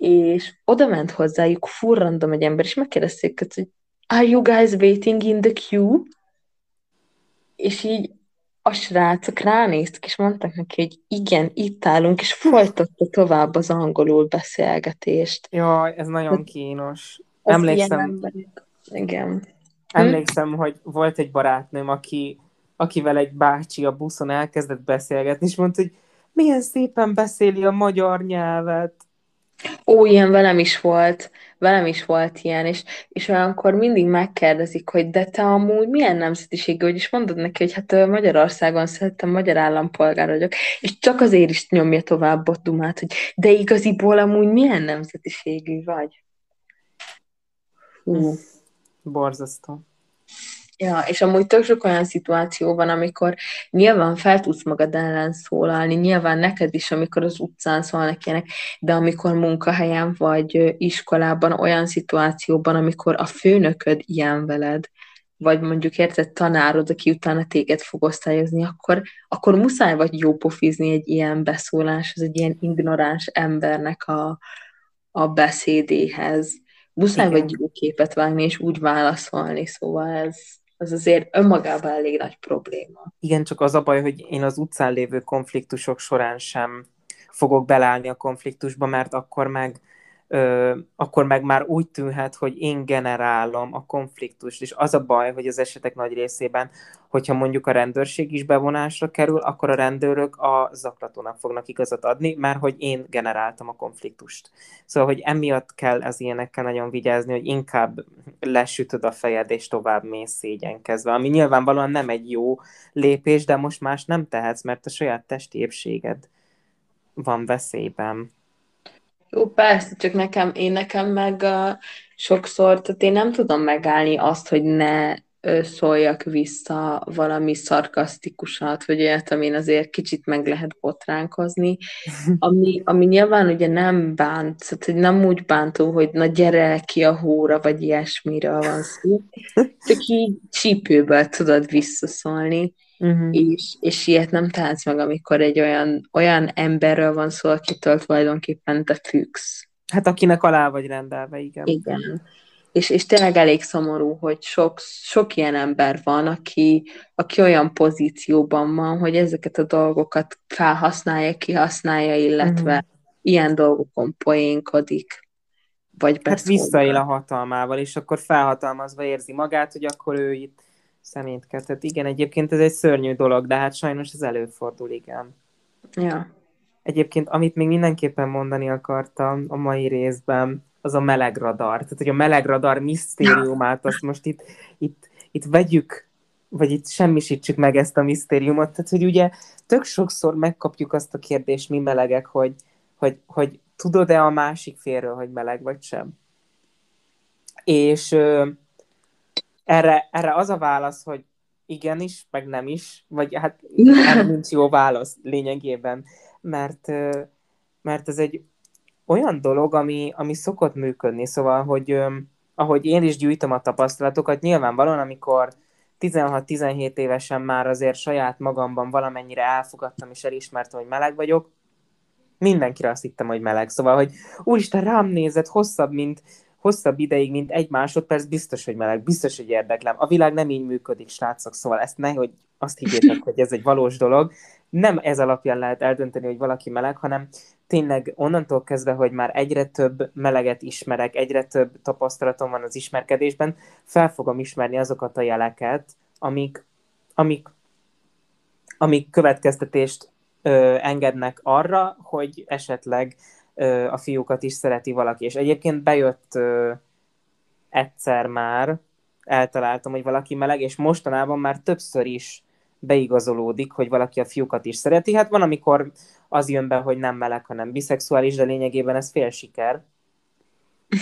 és oda ment hozzájuk full random egy ember, és megkérdezték őket, hogy Are you guys waiting in the queue? És így a srácok ránéztek, és mondták neki, hogy igen, itt állunk, és folytatta tovább az angolul beszélgetést. Jaj, ez nagyon kínos. Az Emlékszem, emberek. Igen. emlékszem, hogy volt egy barátnőm, aki, akivel egy bácsi a buszon elkezdett beszélgetni, és mondta, hogy milyen szépen beszéli a magyar nyelvet. Ó, ilyen velem is volt, velem is volt ilyen, és, és olyankor mindig megkérdezik, hogy de te amúgy milyen nemzetiségű vagy, és mondod neki, hogy hát Magyarországon szerettem, magyar állampolgár vagyok, és csak azért is nyomja tovább a dumát, hogy de igaziból amúgy milyen nemzetiségű vagy. Hú. Borzasztó. Ja, és amúgy tök sok olyan szituáció van, amikor nyilván fel tudsz magad ellen szólalni, nyilván neked is, amikor az utcán szólnak ilyenek, de amikor munkahelyen vagy iskolában, olyan szituációban, amikor a főnököd ilyen veled, vagy mondjuk érted tanárod, aki utána téged fog osztályozni, akkor, akkor muszáj vagy jópofizni egy ilyen beszólás, egy ilyen ignoráns embernek a, a beszédéhez. Muszáj Igen. vagy jó képet vágni, és úgy válaszolni, szóval ez, ez azért önmagában elég nagy probléma. Igen, csak az a baj, hogy én az utcán lévő konfliktusok során sem fogok beleállni a konfliktusba, mert akkor meg, akkor meg már úgy tűnhet, hogy én generálom a konfliktust, és az a baj, hogy az esetek nagy részében, hogyha mondjuk a rendőrség is bevonásra kerül, akkor a rendőrök a zaklatónak fognak igazat adni, mert hogy én generáltam a konfliktust. Szóval, hogy emiatt kell az ilyenekkel nagyon vigyázni, hogy inkább lesütöd a fejed, és tovább mész szégyenkezve, ami nyilvánvalóan nem egy jó lépés, de most más nem tehetsz, mert a saját testi épséged van veszélyben. Jó, persze, csak nekem, én nekem meg uh, sokszor, tehát én nem tudom megállni azt, hogy ne szóljak vissza valami szarkasztikusat, vagy olyat, amin azért kicsit meg lehet botránkozni, [laughs] ami, ami nyilván ugye nem bánt, tehát hogy nem úgy bántó, hogy na gyere ki a hóra, vagy ilyesmiről van szó, csak így csípőből tudod visszaszólni, Uh-huh. és, és ilyet nem tehetsz meg, amikor egy olyan, olyan emberről van szó, akitől tulajdonképpen te függsz. Hát akinek alá vagy rendelve, igen. Igen. És, és tényleg elég szomorú, hogy sok, sok ilyen ember van, aki, aki olyan pozícióban van, hogy ezeket a dolgokat felhasználja, kihasználja, illetve Mhm. ilyen dolgokon poénkodik, vagy Hát visszaél a hatalmával, és akkor felhatalmazva érzi magát, hogy akkor ő itt szemétkedhet. Igen, egyébként ez egy szörnyű dolog, de hát sajnos ez előfordul, igen. Ja. Egyébként, amit még mindenképpen mondani akartam a mai részben, az a melegradar. Tehát, hogy a melegradar misztériumát, azt most itt, itt, itt vegyük, vagy itt semmisítsük meg ezt a misztériumot. Tehát, hogy ugye tök sokszor megkapjuk azt a kérdést, mi melegek, hogy, hogy, hogy tudod-e a másik félről, hogy meleg vagy sem? És ö, erre, erre az a válasz, hogy igenis, meg nem is, vagy hát erre [laughs] nincs jó válasz lényegében, mert, ö, mert ez egy olyan dolog, ami, ami szokott működni, szóval, hogy ahogy én is gyűjtöm a tapasztalatokat, nyilvánvalóan, amikor 16-17 évesen már azért saját magamban valamennyire elfogadtam és elismertem, hogy meleg vagyok, mindenkire azt hittem, hogy meleg. Szóval, hogy úristen, rám nézett hosszabb, mint, hosszabb ideig, mint egy másodperc, biztos, hogy meleg, biztos, hogy érdeklem. A világ nem így működik, srácok, szóval ezt ne, hogy azt higgyétek, hogy ez egy valós dolog. Nem ez alapján lehet eldönteni, hogy valaki meleg, hanem tényleg onnantól kezdve, hogy már egyre több meleget ismerek, egyre több tapasztalatom van az ismerkedésben, fel fogom ismerni azokat a jeleket, amik, amik, amik következtetést ö, engednek arra, hogy esetleg ö, a fiúkat is szereti valaki. És egyébként bejött ö, egyszer már, eltaláltam, hogy valaki meleg, és mostanában már többször is beigazolódik, hogy valaki a fiúkat is szereti. Hát van, amikor az jön be, hogy nem meleg, hanem biszexuális, de lényegében ez fél siker. [laughs]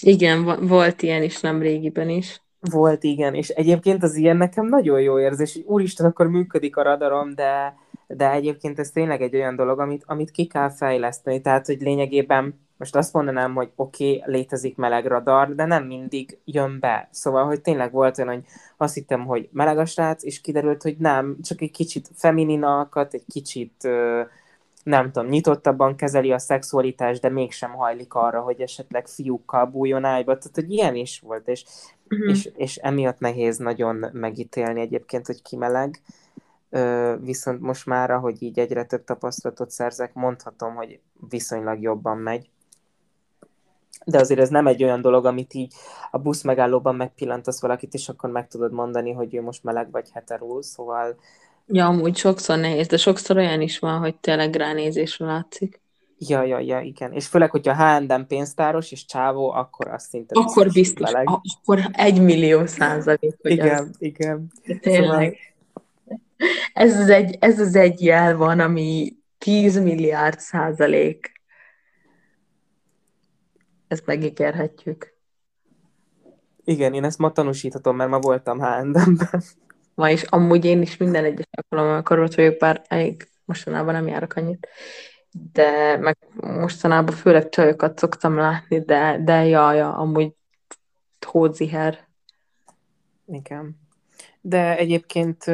Igen, volt ilyen is nem régiben is. Volt, igen, és egyébként az ilyen nekem nagyon jó érzés, úristen, akkor működik a radarom, de, de egyébként ez tényleg egy olyan dolog, amit, amit ki kell fejleszteni, tehát, hogy lényegében most azt mondanám, hogy oké, okay, létezik meleg radar, de nem mindig jön be. Szóval, hogy tényleg volt olyan, hogy azt hittem, hogy meleg a srác, és kiderült, hogy nem, csak egy kicsit femininakat, egy kicsit nem tudom, nyitottabban kezeli a szexualitást, de mégsem hajlik arra, hogy esetleg fiúkkal bújjon ágyba. Tehát, hogy ilyen is volt, és, uh-huh. és, és emiatt nehéz nagyon megítélni egyébként, hogy ki meleg. Viszont most már, ahogy így egyre több tapasztalatot szerzek, mondhatom, hogy viszonylag jobban megy de azért ez nem egy olyan dolog, amit így a busz megállóban megpillantasz valakit, és akkor meg tudod mondani, hogy ő most meleg vagy heteró, szóval... Ja, amúgy sokszor nehéz, de sokszor olyan is van, hogy tényleg ránézésre látszik. Ja, ja, ja, igen. És főleg, hogyha H&M pénztáros és csávó, akkor azt szinte biztos, Akkor biztos, meleg. akkor egy millió százalék. Hogy igen, az... igen. De tényleg. Szóval... Ez az, egy, ez az egy jel van, ami 10 milliárd százalék ezt megígérhetjük. Igen, én ezt ma tanúsíthatom, mert ma voltam H&M-ben. Ma is, amúgy én is minden egyes alkalommal ott vagyok, bár elég mostanában nem járok annyit. De meg mostanában főleg csajokat szoktam látni, de, de ja, ja, amúgy hódziher. Igen. De egyébként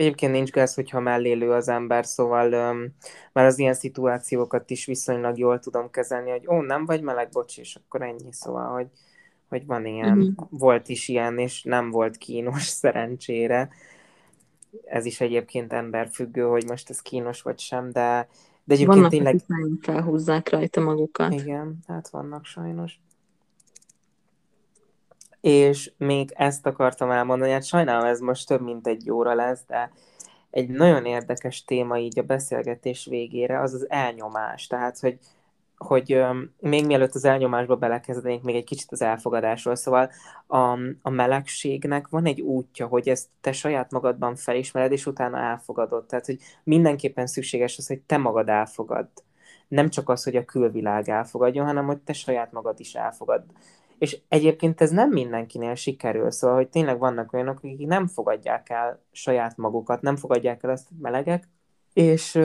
Egyébként nincs gáz, hogyha mellélő az ember, szóval um, már az ilyen szituációkat is viszonylag jól tudom kezelni, hogy ó, nem vagy meleg, bocs, és akkor ennyi, szóval, hogy, hogy van ilyen, uh-huh. volt is ilyen, és nem volt kínos [laughs] szerencsére. Ez is egyébként emberfüggő, hogy most ez kínos vagy sem, de, de egyébként vannak, tényleg... Vannak, felhúzzák rajta magukat. Igen, hát vannak sajnos. És még ezt akartam elmondani, hát sajnálom, ez most több mint egy óra lesz, de egy nagyon érdekes téma így a beszélgetés végére, az az elnyomás. Tehát, hogy, hogy um, még mielőtt az elnyomásba belekezdenénk, még egy kicsit az elfogadásról. Szóval a, a melegségnek van egy útja, hogy ezt te saját magadban felismered, és utána elfogadod. Tehát, hogy mindenképpen szükséges az, hogy te magad elfogad. Nem csak az, hogy a külvilág elfogadjon, hanem hogy te saját magad is elfogad és egyébként ez nem mindenkinél sikerül, szóval, hogy tényleg vannak olyanok, akik nem fogadják el saját magukat, nem fogadják el ezt a melegek, és,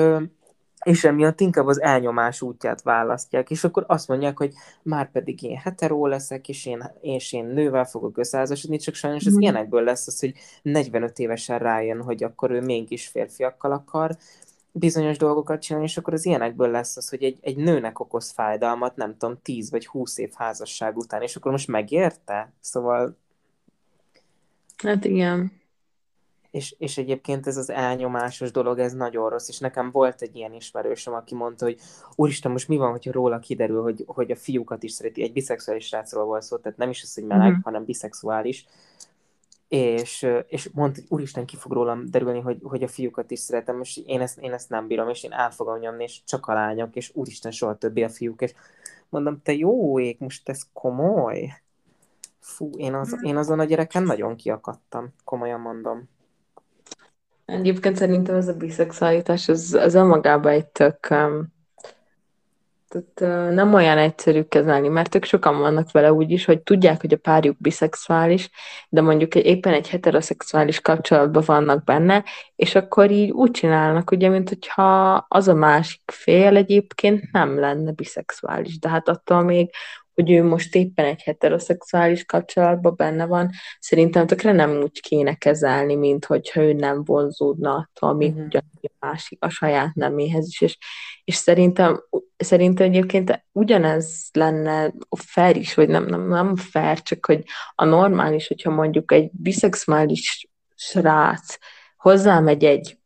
és emiatt inkább az elnyomás útját választják, és akkor azt mondják, hogy már pedig én heteró leszek, és én, és én nővel fogok összeházasodni, csak sajnos ez mm. ilyenekből lesz az, hogy 45 évesen rájön, hogy akkor ő mégis férfiakkal akar, bizonyos dolgokat csinálni, és akkor az ilyenekből lesz az, hogy egy, egy nőnek okoz fájdalmat, nem tudom, 10 vagy 20 év házasság után, és akkor most megérte? Szóval... Hát igen. És, és egyébként ez az elnyomásos dolog, ez nagyon rossz, és nekem volt egy ilyen ismerősöm, aki mondta, hogy úristen, most mi van, hogyha róla kiderül, hogy, hogy a fiúkat is szereti, egy biszexuális srácról volt szó, tehát nem is az, hogy meleg, mm-hmm. hanem biszexuális, és, és mondta, hogy úristen, ki fog rólam derülni, hogy, hogy a fiúkat is szeretem, és én ezt, én ezt nem bírom, és én el fogom nyomni, és csak a lányok, és úristen, soha többé a fiúk, és mondom, te jó ég, most ez komoly. Fú, én, az, én azon a gyereken nagyon kiakadtam, komolyan mondom. Egyébként szerintem ez a biszexualitás, az, az önmagában egy tök um, tehát nem olyan egyszerű kezelni, mert ők sokan vannak vele úgy is, hogy tudják, hogy a párjuk biszexuális, de mondjuk éppen egy heteroszexuális kapcsolatban vannak benne, és akkor így úgy csinálnak, ugye, mint hogyha az a másik fél egyébként nem lenne biszexuális, de hát attól még hogy ő most éppen egy heteroszexuális kapcsolatban benne van, szerintem tökre nem úgy kéne kezelni, mint hogyha ő nem vonzódna attól, még ugyanúgy a másik, a saját neméhez is, és, és szerintem, szerintem egyébként ugyanez lenne fair is, vagy nem, nem, nem fair, csak hogy a normális, hogyha mondjuk egy biszexuális srác hozzámegy egy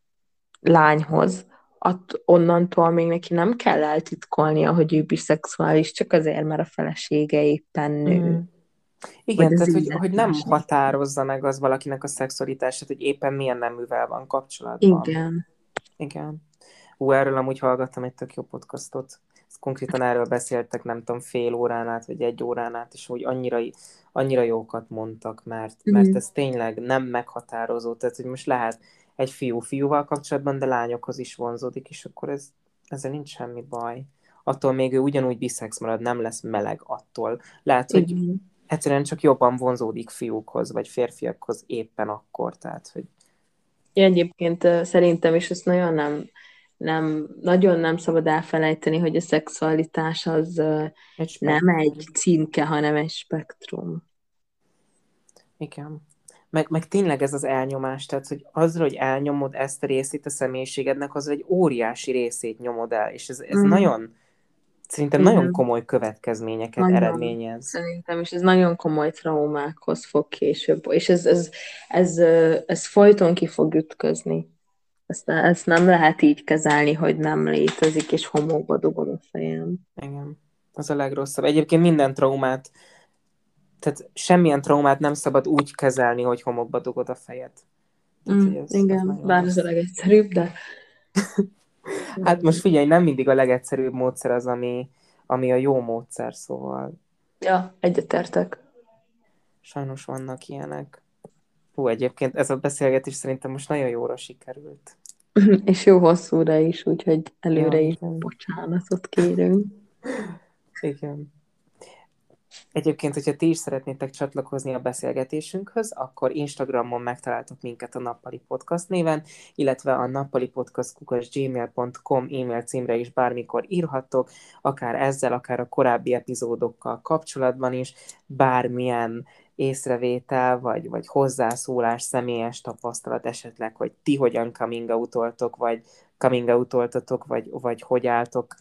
lányhoz, att, onnantól még neki nem kell eltitkolnia, hogy ő biszexuális, csak azért, mert a felesége éppen nő. Mm. Igen, tehát hogy, hogy nem határozza meg az valakinek a szexualitását, hogy éppen milyen neművel van kapcsolatban. Igen. Igen. Ú, erről amúgy hallgattam egy tök jó podcastot. Konkrétan erről beszéltek, nem tudom, fél órán át, vagy egy órán át, és úgy annyira, annyira jókat mondtak, mert, mert mm. ez tényleg nem meghatározó. Tehát, hogy most lehet egy fiú fiúval kapcsolatban, de lányokhoz is vonzódik, és akkor ez, ezzel nincs semmi baj. Attól még ő ugyanúgy biszex marad, nem lesz meleg attól. Lehet, hogy mm. egyszerűen csak jobban vonzódik fiúkhoz, vagy férfiakhoz éppen akkor, tehát, hogy... Egyébként szerintem is ezt nagyon nem, nem, nagyon nem szabad elfelejteni, hogy a szexualitás az egy nem egy címke, hanem egy spektrum. Igen. Meg, meg tényleg ez az elnyomás, tehát hogy azzal, hogy elnyomod ezt a részét a személyiségednek, az egy óriási részét nyomod el, és ez, ez mm. nagyon, szerintem Igen. nagyon komoly következményeket nagyon. eredményez. Szerintem, és ez nagyon komoly traumákhoz fog később, és ez, ez, ez, ez, ez folyton ki fog ütközni. Ezt, ezt nem lehet így kezelni, hogy nem létezik, és homokba dugom a fejem. Igen, az a legrosszabb. Egyébként minden traumát tehát semmilyen traumát nem szabad úgy kezelni, hogy homokba dugod a fejed. Tehát, mm, ez, igen, bár ez a legegyszerűbb, de... [laughs] hát most figyelj, nem mindig a legegyszerűbb módszer az, ami, ami a jó módszer, szóval... Ja, egyetértek. Sajnos vannak ilyenek. Hú, egyébként ez a beszélgetés szerintem most nagyon jóra sikerült. [laughs] És jó hosszúra is, úgyhogy előre ja, is bocsánatot kérünk. Igen. Egyébként, hogyha ti is szeretnétek csatlakozni a beszélgetésünkhöz, akkor Instagramon megtaláltok minket a Nappali Podcast néven, illetve a nappalipodcast.gmail.com e-mail címre is bármikor írhattok, akár ezzel, akár a korábbi epizódokkal kapcsolatban is, bármilyen észrevétel, vagy, vagy hozzászólás, személyes tapasztalat esetleg, hogy ti hogyan coming out vagy coming out vagy, vagy hogy álltok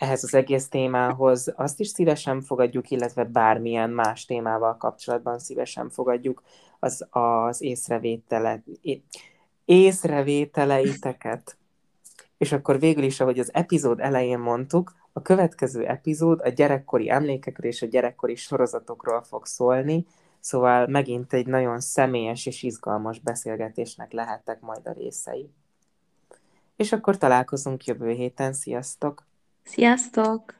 ehhez az egész témához, azt is szívesen fogadjuk, illetve bármilyen más témával kapcsolatban szívesen fogadjuk az, az észrevételet, észrevételeiteket. És akkor végül is, ahogy az epizód elején mondtuk, a következő epizód a gyerekkori emlékekről és a gyerekkori sorozatokról fog szólni, szóval megint egy nagyon személyes és izgalmas beszélgetésnek lehettek majd a részei. És akkor találkozunk jövő héten, sziasztok! Sziasztok!